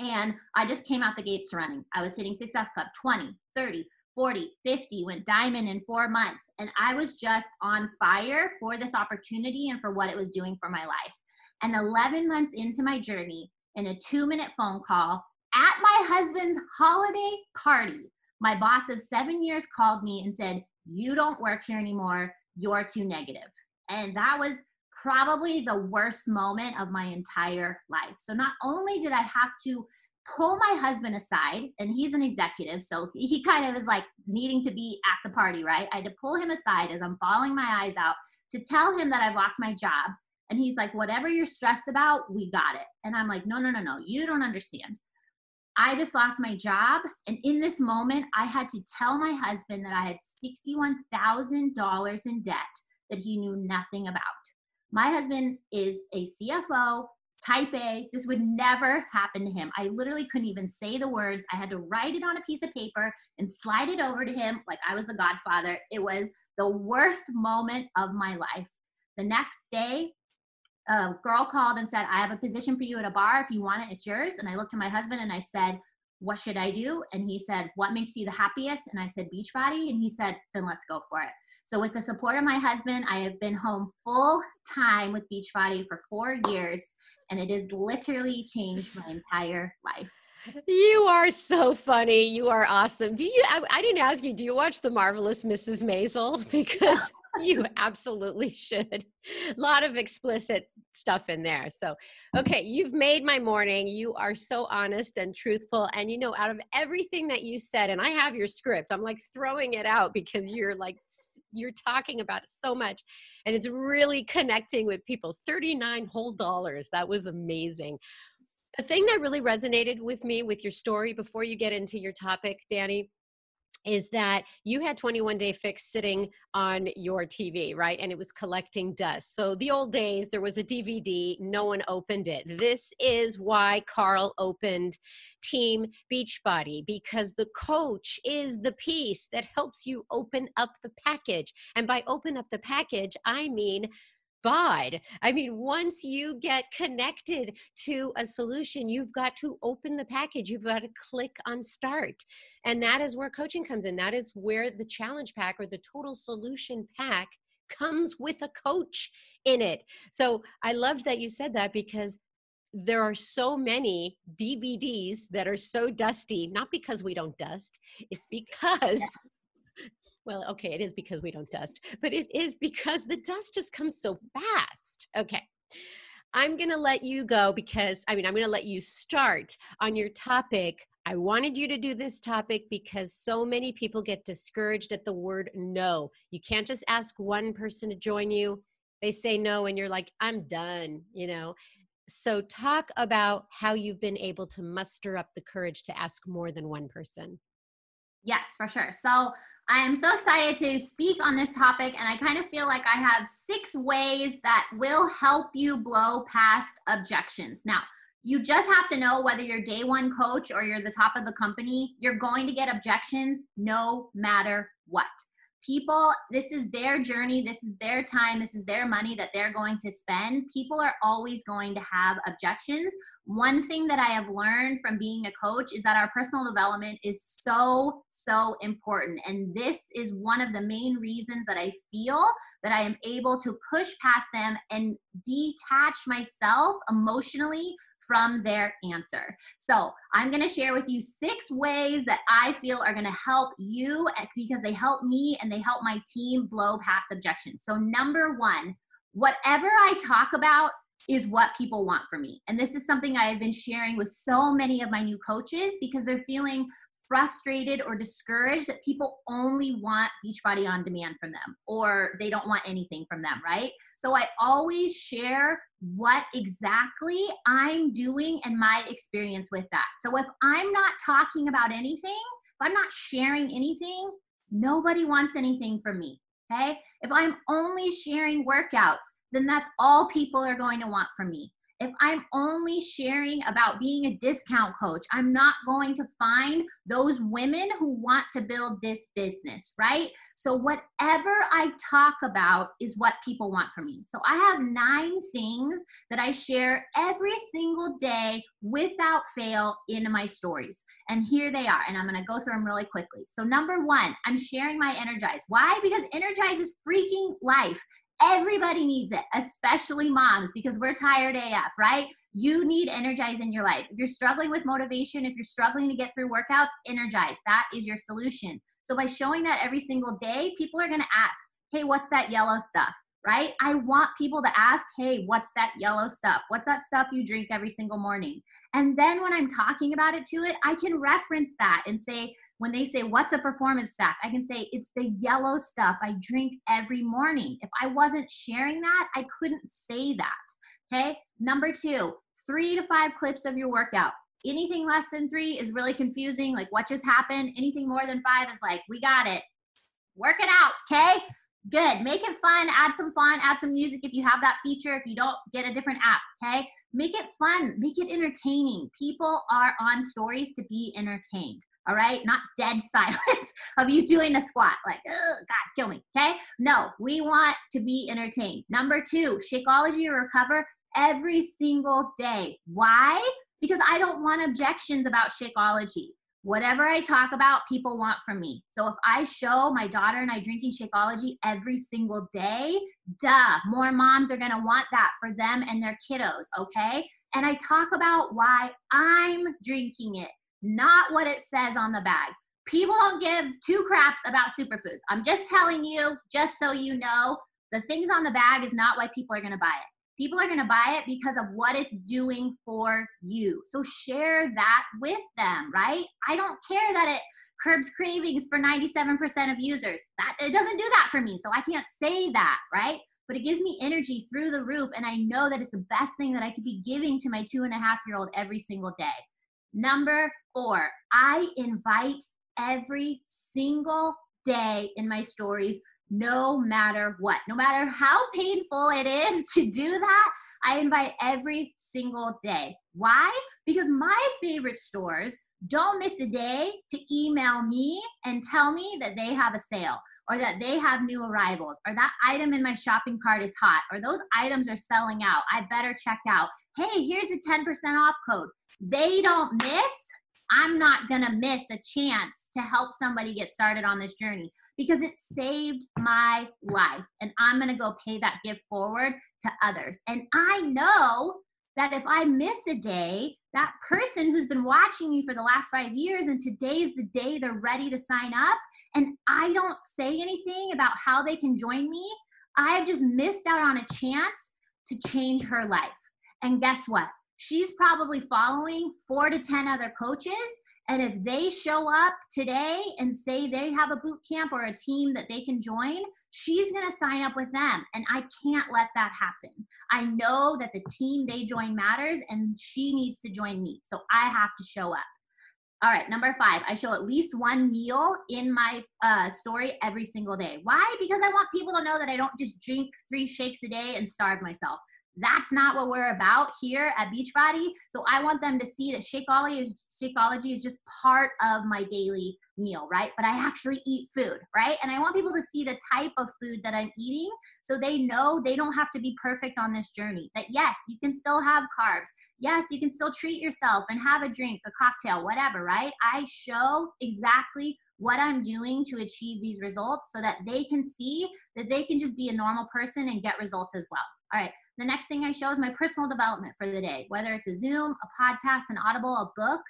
And I just came out the gates running. I was hitting Success Club 20, 30, 40, 50, went diamond in four months. And I was just on fire for this opportunity and for what it was doing for my life. And 11 months into my journey, in a two minute phone call at my husband's holiday party, my boss of seven years called me and said, You don't work here anymore. You're too negative. And that was probably the worst moment of my entire life. So not only did I have to pull my husband aside, and he's an executive, so he kind of is like needing to be at the party, right? I had to pull him aside as I'm bawling my eyes out to tell him that I've lost my job. And he's like, whatever you're stressed about, we got it. And I'm like, no, no, no, no, you don't understand. I just lost my job. And in this moment, I had to tell my husband that I had $61,000 in debt that he knew nothing about. My husband is a CFO, type A. This would never happen to him. I literally couldn't even say the words. I had to write it on a piece of paper and slide it over to him like I was the godfather. It was the worst moment of my life. The next day, a girl called and said, I have a position for you at a bar. If you want it, it's yours. And I looked at my husband and I said, What should I do? And he said, What makes you the happiest? And I said, Beachbody. And he said, Then let's go for it. So, with the support of my husband, I have been home full time with Beachbody for four years and it has literally changed my entire life. You are so funny. You are awesome. Do you? I, I didn't ask you. Do you watch the marvelous Mrs. Maisel? Because you absolutely should. A lot of explicit stuff in there. So, mm-hmm. okay, you've made my morning. You are so honest and truthful. And you know, out of everything that you said, and I have your script, I'm like throwing it out because you're like you're talking about so much and it's really connecting with people 39 whole dollars that was amazing the thing that really resonated with me with your story before you get into your topic danny is that you had 21 day fix sitting on your TV, right? And it was collecting dust. So the old days, there was a DVD, no one opened it. This is why Carl opened Team Beachbody because the coach is the piece that helps you open up the package. And by open up the package, I mean God. I mean, once you get connected to a solution, you've got to open the package. You've got to click on start. And that is where coaching comes in. That is where the challenge pack or the total solution pack comes with a coach in it. So I loved that you said that because there are so many DVDs that are so dusty, not because we don't dust, it's because well, okay, it is because we don't dust, but it is because the dust just comes so fast. Okay. I'm going to let you go because, I mean, I'm going to let you start on your topic. I wanted you to do this topic because so many people get discouraged at the word no. You can't just ask one person to join you. They say no, and you're like, I'm done, you know. So, talk about how you've been able to muster up the courage to ask more than one person. Yes, for sure. So I am so excited to speak on this topic, and I kind of feel like I have six ways that will help you blow past objections. Now, you just have to know whether you're day one coach or you're the top of the company, you're going to get objections no matter what people this is their journey this is their time this is their money that they're going to spend people are always going to have objections one thing that i have learned from being a coach is that our personal development is so so important and this is one of the main reasons that i feel that i am able to push past them and detach myself emotionally from their answer. So I'm going to share with you six ways that I feel are going to help you eh, because they help me and they help my team blow past objections. So, number one, whatever I talk about is what people want from me. And this is something I have been sharing with so many of my new coaches because they're feeling frustrated or discouraged that people only want Beachbody on demand from them or they don't want anything from them, right? So I always share what exactly I'm doing and my experience with that. So if I'm not talking about anything, if I'm not sharing anything, nobody wants anything from me. Okay. If I'm only sharing workouts, then that's all people are going to want from me if I'm only sharing about being a discount coach, I'm not going to find those women who want to build this business, right? So, whatever I talk about is what people want from me. So, I have nine things that I share every single day without fail in my stories. And here they are. And I'm going to go through them really quickly. So, number one, I'm sharing my Energize. Why? Because Energize is freaking life. Everybody needs it, especially moms, because we're tired AF, right? You need energize in your life. If you're struggling with motivation, if you're struggling to get through workouts, energize. That is your solution. So by showing that every single day, people are going to ask, hey, what's that yellow stuff? Right? I want people to ask, hey, what's that yellow stuff? What's that stuff you drink every single morning? And then when I'm talking about it to it, I can reference that and say, when they say, What's a performance stack? I can say, It's the yellow stuff I drink every morning. If I wasn't sharing that, I couldn't say that. Okay. Number two, three to five clips of your workout. Anything less than three is really confusing. Like, what just happened? Anything more than five is like, We got it. Work it out. Okay. Good. Make it fun. Add some fun. Add some music if you have that feature. If you don't, get a different app. Okay. Make it fun. Make it entertaining. People are on stories to be entertained all right? Not dead silence of you doing a squat, like, God, kill me, okay? No, we want to be entertained. Number two, Shakeology or Recover every single day. Why? Because I don't want objections about Shakeology. Whatever I talk about, people want from me. So if I show my daughter and I drinking Shakeology every single day, duh, more moms are gonna want that for them and their kiddos, okay? And I talk about why I'm drinking it not what it says on the bag. People don't give two craps about superfoods. I'm just telling you, just so you know, the things on the bag is not why people are going to buy it. People are going to buy it because of what it's doing for you. So share that with them, right? I don't care that it curbs cravings for 97% of users. That it doesn't do that for me. So I can't say that, right? But it gives me energy through the roof. And I know that it's the best thing that I could be giving to my two and a half year old every single day. Number four, I invite every single day in my stories, no matter what, no matter how painful it is to do that, I invite every single day. Why? Because my favorite stores don't miss a day to email me and tell me that they have a sale or that they have new arrivals or that item in my shopping cart is hot or those items are selling out. I better check out. Hey, here's a 10% off code. They don't miss. I'm not going to miss a chance to help somebody get started on this journey because it saved my life. And I'm going to go pay that gift forward to others. And I know that if I miss a day, that person who's been watching me for the last five years and today's the day they're ready to sign up, and I don't say anything about how they can join me, I've just missed out on a chance to change her life. And guess what? She's probably following four to 10 other coaches and if they show up today and say they have a boot camp or a team that they can join, she's going to sign up with them. And I can't let that happen. I know that the team they join matters and she needs to join me. So I have to show up. All right, number five, I show at least one meal in my uh, story every single day. Why? Because I want people to know that I don't just drink three shakes a day and starve myself. That's not what we're about here at Beachbody. So I want them to see that Shakeology is Shakeology is just part of my daily meal, right? But I actually eat food, right? And I want people to see the type of food that I'm eating so they know they don't have to be perfect on this journey. That yes, you can still have carbs. Yes, you can still treat yourself and have a drink, a cocktail, whatever, right? I show exactly what I'm doing to achieve these results so that they can see that they can just be a normal person and get results as well. All right. The next thing I show is my personal development for the day, whether it's a Zoom, a podcast, an Audible, a book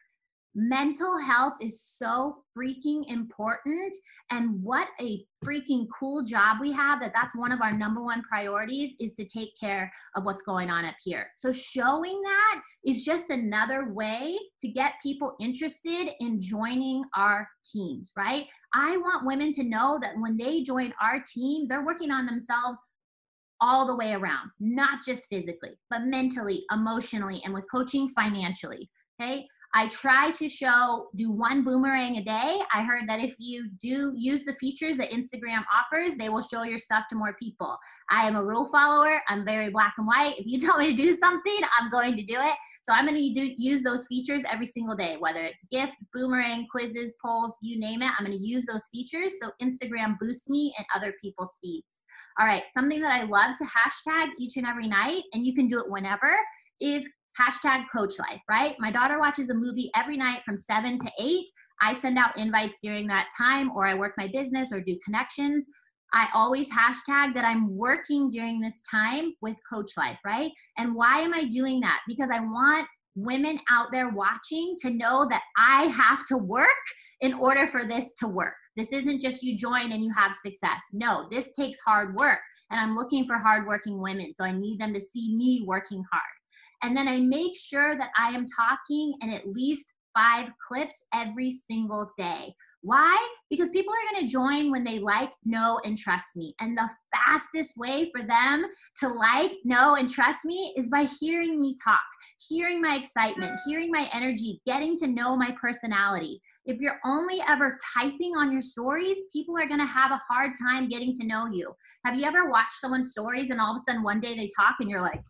mental health is so freaking important. And what a freaking cool job we have that that's one of our number one priorities is to take care of what's going on up here. So showing that is just another way to get people interested in joining our teams right? I want women to know that when they join our team they're working on themselves all the way around not just physically but mentally emotionally and with coaching financially okay I try to show do one boomerang a day. I heard that if you do use the features that Instagram offers, they will show your stuff to more people. I am a rule follower. I'm very black and white. If you tell me to do something, I'm going to do it. So I'm going to do, use those features every single day, whether it's gift, boomerang, quizzes, polls, you name it. I'm going to use those features so Instagram boosts me and other people's feeds. All right, something that I love to hashtag each and every night, and you can do it whenever, is hashtag coach life, right? My daughter watches a movie every night from seven to eight. I send out invites during that time, or I work my business or do connections. I always hashtag that I'm working during this time with Coach Life, right? And why am I doing that? Because I want women out there watching to know that I have to work in order for this to work. This isn't just you join and you have success. No, this takes hard work. And I'm looking for hardworking women. So I need them to see me working hard. And then I make sure that I am talking in at least five clips every single day. Why? Because people are going to join when they like, know, and trust me. And the fastest way for them to like, know, and trust me is by hearing me talk, hearing my excitement, hearing my energy, getting to know my personality. If you're only ever typing on your stories, people are going to have a hard time getting to know you. Have you ever watched someone's stories and all of a sudden one day they talk and you're like,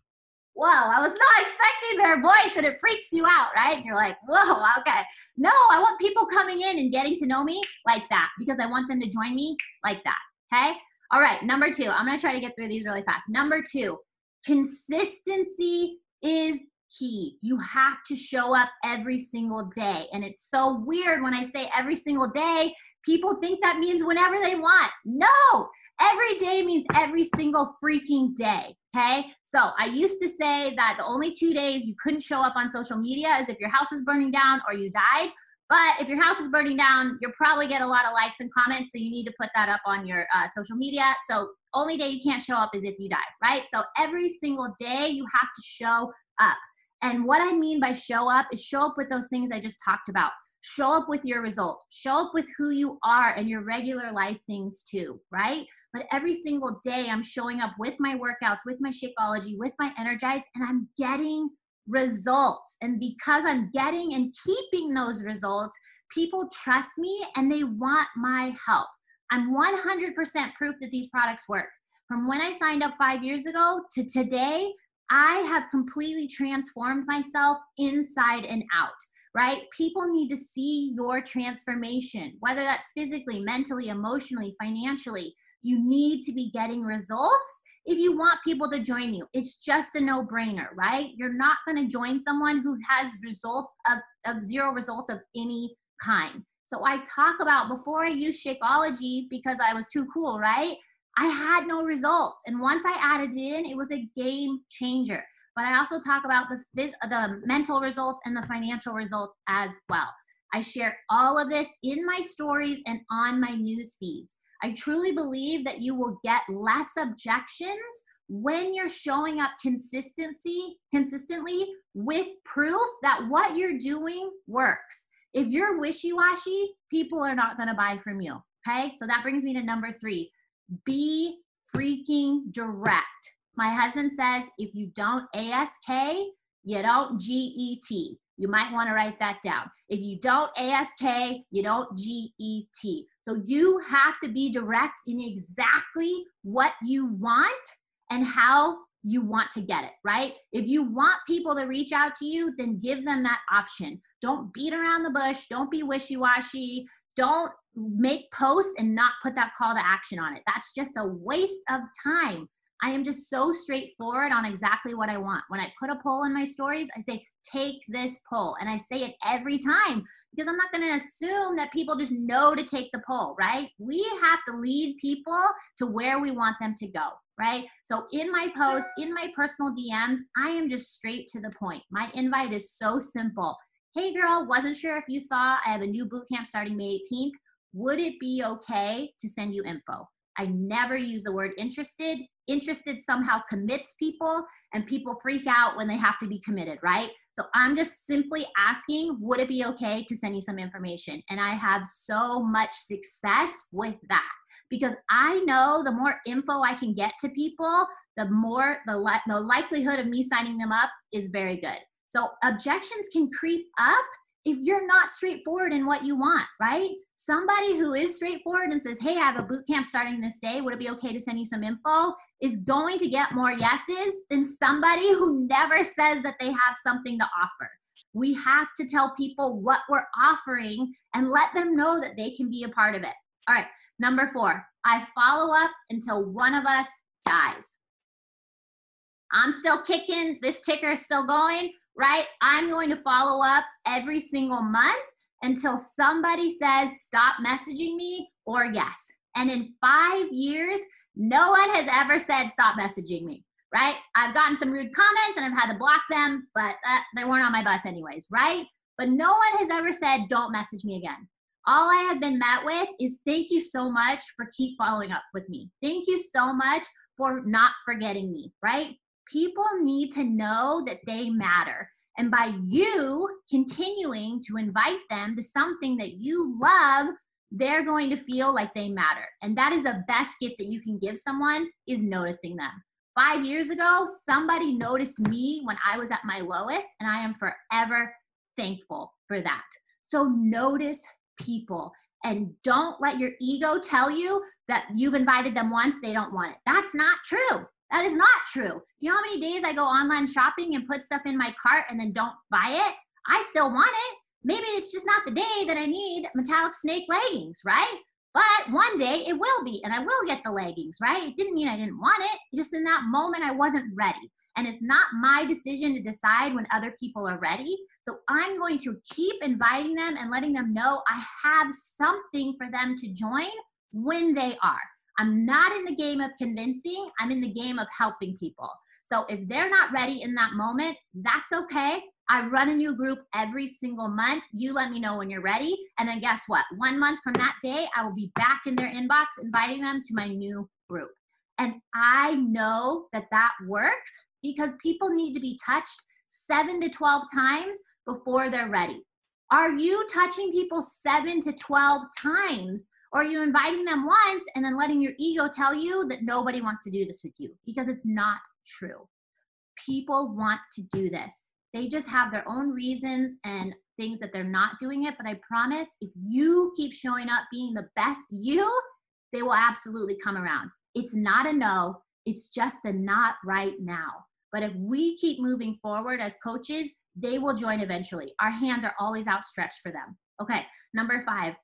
whoa, I was not expecting their voice and it freaks you out, right? And you're like, whoa, okay. No, I want people coming in and getting to know me like that because I want them to join me like that. Okay. All right. Number two, I'm to try to get through these really fast. Number two, consistency is key. You have to show up every single day. And it's so weird when I say every single day, people think that means whenever they want. No, every day means every single freaking day. Okay. So I used to say that the only two days you couldn't show up on social media is if your house is burning down or you died. But if your house is burning down, you'll probably get a lot of likes and comments. So you need to put that up on your uh, social media. So only day you can't show up is if you die, right? So every single day you have to show up. And what I mean by show up is show up with those things I just talked about. Show up with your results. Show up with who you are and your regular life things too, right? But every single day I'm showing up with my workouts, with my Shakeology, with my Energize, and I'm getting results. And because I'm getting and keeping those results, people trust me and they want my help. I'm 100% proof that these products work. From when I signed up five years ago to today, I have completely transformed myself inside and out, right? People need to see your transformation, whether that's physically, mentally, emotionally, financially. You need to be getting results if you want people to join you. It's just a no brainer, right? You're not going to join someone who has results of, of zero results of any kind. So I talk about before I used Shakeology because I was too cool, right? I had no results. And once I added it in, it was a game changer. But I also talk about the phys- the mental results and the financial results as well. I share all of this in my stories and on my news feeds. I truly believe that you will get less objections when you're showing up consistency consistently with proof that what you're doing works. If you're wishy-washy, people are not going to buy from you. Okay? So that brings me to number 3 be freaking direct. My husband says if you don't ASK, you don't GET. You might want to write that down. If you don't ASK, you don't GET. So you have to be direct in exactly what you want and how you want to get it, right? If you want people to reach out to you, then give them that option. Don't beat around the bush. Don't be wishy washy. Don't make posts and not put that call to action on it. That's just a waste of time. I am just so straightforward on exactly what I want. When I put a poll in my stories, I say, take this poll. And I say it every time because I'm not going to assume that people just know to take the poll, right? We have to lead people to where we want them to go, right? So in my posts, in my personal DMs, I am just straight to the point. My invite is so simple. Hey girl, wasn't sure if you saw I have a new boot camp starting May 18th. Would it be okay to send you info? I never use the word interested. Interested somehow commits people, and people freak out when they have to be committed, right? So I'm just simply asking, would it be okay to send you some information? And I have so much success with that because I know the more info I can get to people, the more the, li- the likelihood of me signing them up is very good. So objections can creep up if you're not straightforward in what you want, right? Somebody who is straightforward and says, Hey, I have a boot camp starting this day. Would it be okay to send you some info? is going to get more yeses than somebody who never says that they have something to offer. We have to tell people what we're offering and let them know that they can be a part of it. All right, number four, I follow up until one of us dies. I'm still kicking, this ticker is still going right? I'm going to follow up every single month until somebody says, stop messaging me or yes. And in five years, no one has ever said, stop messaging me, right? I've gotten some rude comments and I've had to block them, but uh, they weren't on my bus anyways, right? But no one has ever said, don't message me again. All I have been met with is thank you so much for keep following up with me. Thank you so much for not forgetting me, right? People need to know that they matter. And by you continuing to invite them to something that you love, they're going to feel like they matter. And that is the best gift that you can give someone is noticing them. Five years ago, somebody noticed me when I was at my lowest, and I am forever thankful for that. So notice people and don't let your ego tell you that you've invited them once, they don't want it. That's not true. That is not true. You know how many days I go online shopping and put stuff in my cart and then don't buy it? I still want it. Maybe it's just not the day that I need metallic snake leggings, right? But one day it will be, and I will get the leggings, right? It didn't mean I didn't want it. Just in that moment, I wasn't ready. And it's not my decision to decide when other people are ready. So I'm going to keep inviting them and letting them know I have something for them to join when they are. I'm not in the game of convincing, I'm in the game of helping people. So if they're not ready in that moment, that's okay. I run a new group every single month. You let me know when you're ready. And then guess what? One month from that day, I will be back in their inbox inviting them to my new group. And I know that that works because people need to be touched seven to 12 times before they're ready. Are you touching people seven to 12 times or are you inviting them once and then letting your ego tell you that nobody wants to do this with you? Because it's not true. People want to do this. They just have their own reasons and things that they're not doing it. But I promise if you keep showing up being the best you, they will absolutely come around. It's not a no, it's just the not right now. But if we keep moving forward as coaches, they will join eventually. Our hands are always outstretched for them. Okay, number five,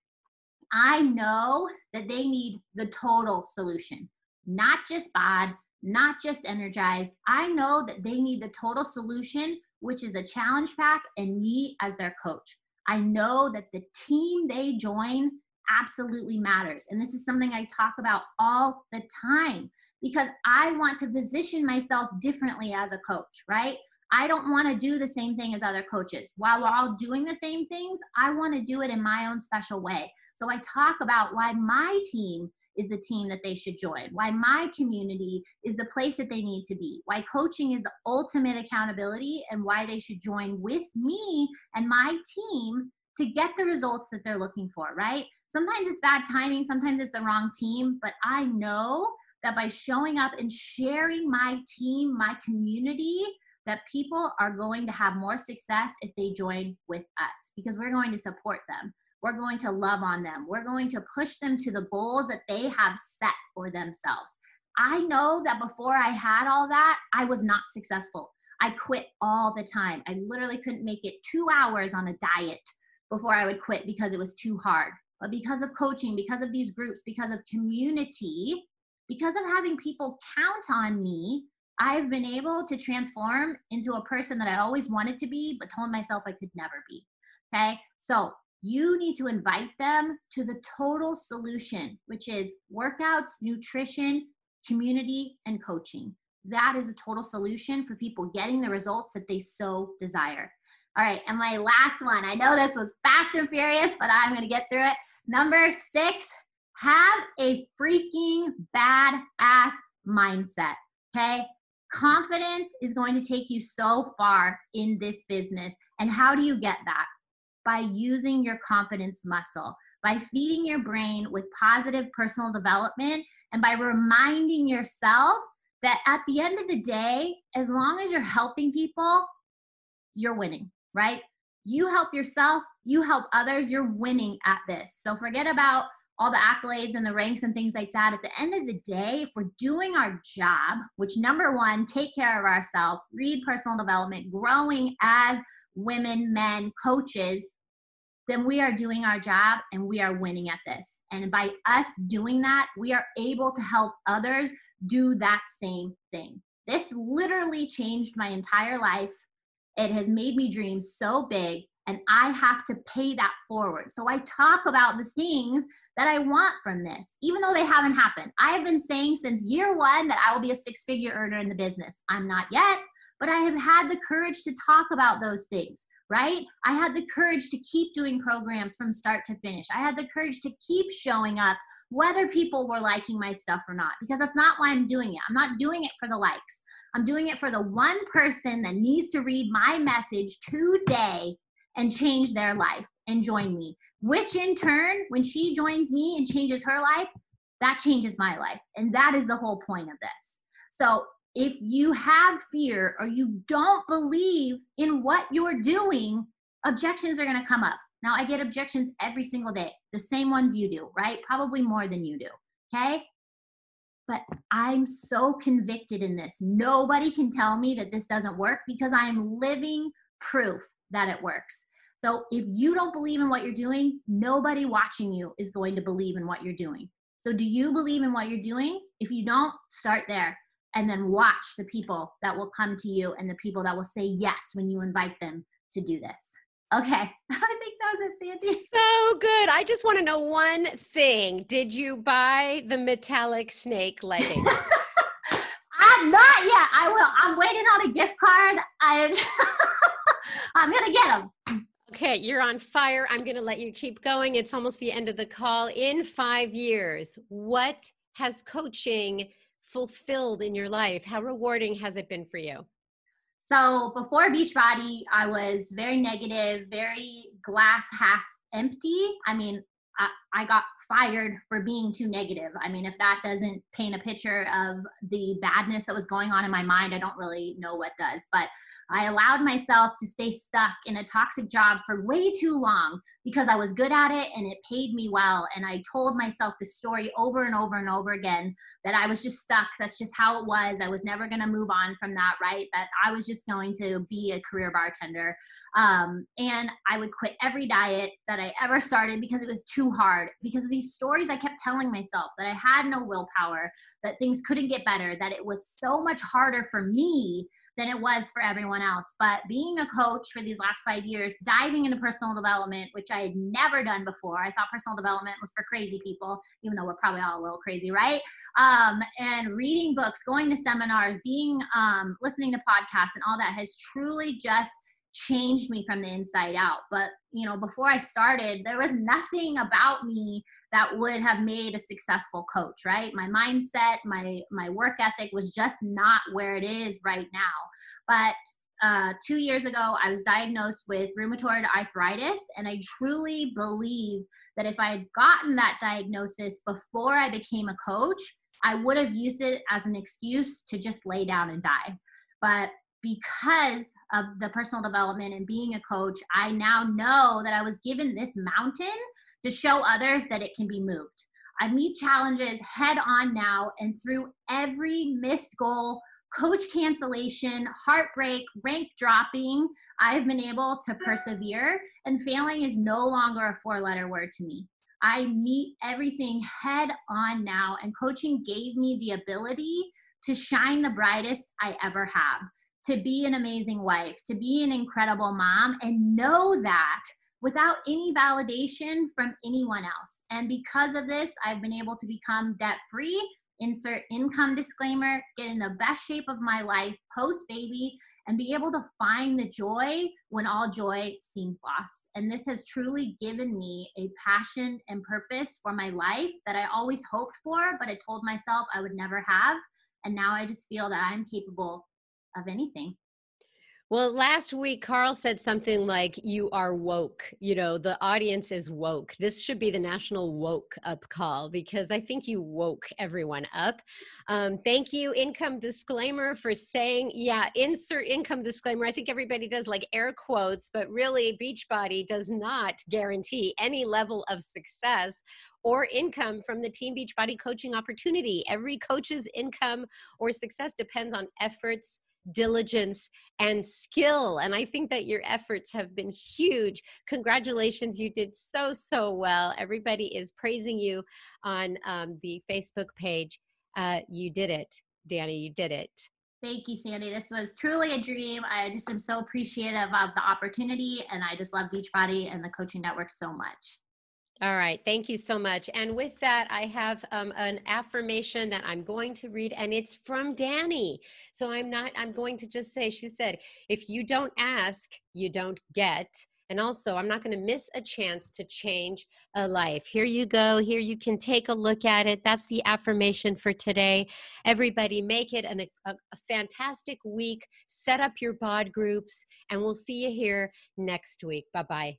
I know that they need the total solution, not just bod, not just energize. I know that they need the total solution, which is a challenge pack and me as their coach. I know that the team they join absolutely matters. And this is something I talk about all the time because I want to position myself differently as a coach, right? I don't want to do the same thing as other coaches. While we're all doing the same things, I want to do it in my own special way. So I talk about why my team is the team that they should join, why my community is the place that they need to be, why coaching is the ultimate accountability, and why they should join with me and my team to get the results that they're looking for, right? Sometimes it's bad timing, sometimes it's the wrong team, but I know that by showing up and sharing my team, my community, that people are going to have more success if they join with us because we're going to support them. We're going to love on them. We're going to push them to the goals that they have set for themselves. I know that before I had all that, I was not successful. I quit all the time. I literally couldn't make it two hours on a diet before I would quit because it was too hard. But because of coaching, because of these groups, because of community, because of having people count on me, I've been able to transform into a person that I always wanted to be, but told myself I could never be. Okay. So you need to invite them to the total solution, which is workouts, nutrition, community, and coaching. That is a total solution for people getting the results that they so desire. All right, and my last one. I know this was fast and furious, but I'm to get through it. Number six, have a freaking badass mindset. Okay. Confidence is going to take you so far in this business. And how do you get that? By using your confidence muscle, by feeding your brain with positive personal development, and by reminding yourself that at the end of the day, as long as you're helping people, you're winning, right? You help yourself, you help others, you're winning at this. So forget about all the accolades and the ranks and things like that. At the end of the day, if we're doing our job, which number one, take care of ourselves, read personal development, growing as women, men, coaches, then we are doing our job and we are winning at this. And by us doing that, we are able to help others do that same thing. This literally changed my entire life. It has made me dream so big, and I have to pay that forward. So I talk about the things that I want from this, even though they haven't happened. I have been saying since year one that I will be a six figure earner in the business. I'm not yet, but I have had the courage to talk about those things, right? I had the courage to keep doing programs from start to finish. I had the courage to keep showing up, whether people were liking my stuff or not, because that's not why I'm doing it. I'm not doing it for the likes. I'm doing it for the one person that needs to read my message today and change their life and join me which in turn, when she joins me and changes her life, that changes my life. And that is the whole point of this. So if you have fear or you don't believe in what you're doing, objections are going to come up. Now, I get objections every single day, the same ones you do, right? Probably more than you do. Okay. But I'm so convicted in this. Nobody can tell me that this doesn't work because I am living proof that it works. So if you don't believe in what you're doing, nobody watching you is going to believe in what you're doing. So do you believe in what you're doing? If you don't, start there and then watch the people that will come to you and the people that will say yes when you invite them to do this. Okay, I think that was it, Sandy. So good. I just want to know one thing. Did you buy the metallic snake leggings? I'm not yet. I will. I'm waiting on a gift card. I, I'm gonna get them. Okay, you're on fire. I'm going to let you keep going. It's almost the end of the call. In five years, what has coaching fulfilled in your life? How rewarding has it been for you? So before Beachbody, I was very negative, very glass half empty. I mean, I, I got fired for being too negative. I mean, if that doesn't paint a picture of the badness that was going on in my mind, I don't really know what does. But I allowed myself to stay stuck in a toxic job for way too long because I was good at it and it paid me well. And I told myself the story over and over and over again that I was just stuck. That's just how it was. I was never going to move on from that, right? That I was just going to be a career bartender. Um, and I would quit every diet that I ever started because it was too hard because of these stories I kept telling myself that I had no willpower, that things couldn't get better, that it was so much harder for me than it was for everyone else. But being a coach for these last five years, diving into personal development, which I had never done before, I thought personal development was for crazy people, even though we're probably all a little crazy, right? Um, and reading books, going to seminars, being um, listening to podcasts, and all that has truly just changed me from the inside out. But, you know, before I started, there was nothing about me that would have made a successful coach, right? My mindset, my my work ethic was just not where it is right now. But uh, two years ago, I was diagnosed with rheumatoid arthritis, and I truly believe that if I had gotten that diagnosis before I became a coach, I would have used it as an excuse to just lay down and die. But because of the personal development and being a coach, I now know that I was given this mountain to show others that it can be moved. I meet challenges head on now, and through every missed goal, coach cancellation, heartbreak, rank dropping, I've been able to persevere, and failing is no longer a four letter word to me. I meet everything head on now, and coaching gave me the ability to shine the brightest I ever have, to be an amazing wife, to be an incredible mom, and know that without any validation from anyone else. And because of this, I've been able to become debt free, insert income disclaimer, get in the best shape of my life post baby, and be able to find the joy when all joy seems lost. And this has truly given me a passion and purpose for my life that I always hoped for, but I told myself I would never have. And now I just feel that I'm capable of anything. Well, last week, Carl said something like, You are woke. You know, the audience is woke. This should be the national woke up call because I think you woke everyone up. Um, thank you, income disclaimer, for saying, Yeah, insert income disclaimer. I think everybody does like air quotes, but really, Beachbody does not guarantee any level of success or income from the Team Beachbody coaching opportunity. Every coach's income or success depends on efforts diligence and skill. And I think that your efforts have been huge. Congratulations, you did so, so well. Everybody is praising you on um, the Facebook page. Uh, you did it, Danny, you did it. Thank you, Sandy. This was truly a dream. I just am so appreciative of the opportunity, and I just love Beachbody and the coaching network so much. All right. Thank you so much. And with that, I have um, an affirmation that I'm going to read, and it's from Danny. So I'm not, I'm going to just say, she said, if you don't ask, you don't get. And also, I'm not going to miss a chance to change a life. Here you go. Here you can take a look at it. That's the affirmation for today. Everybody, make it an, a, a fantastic week. Set up your bod groups, and we'll see you here next week. Bye bye.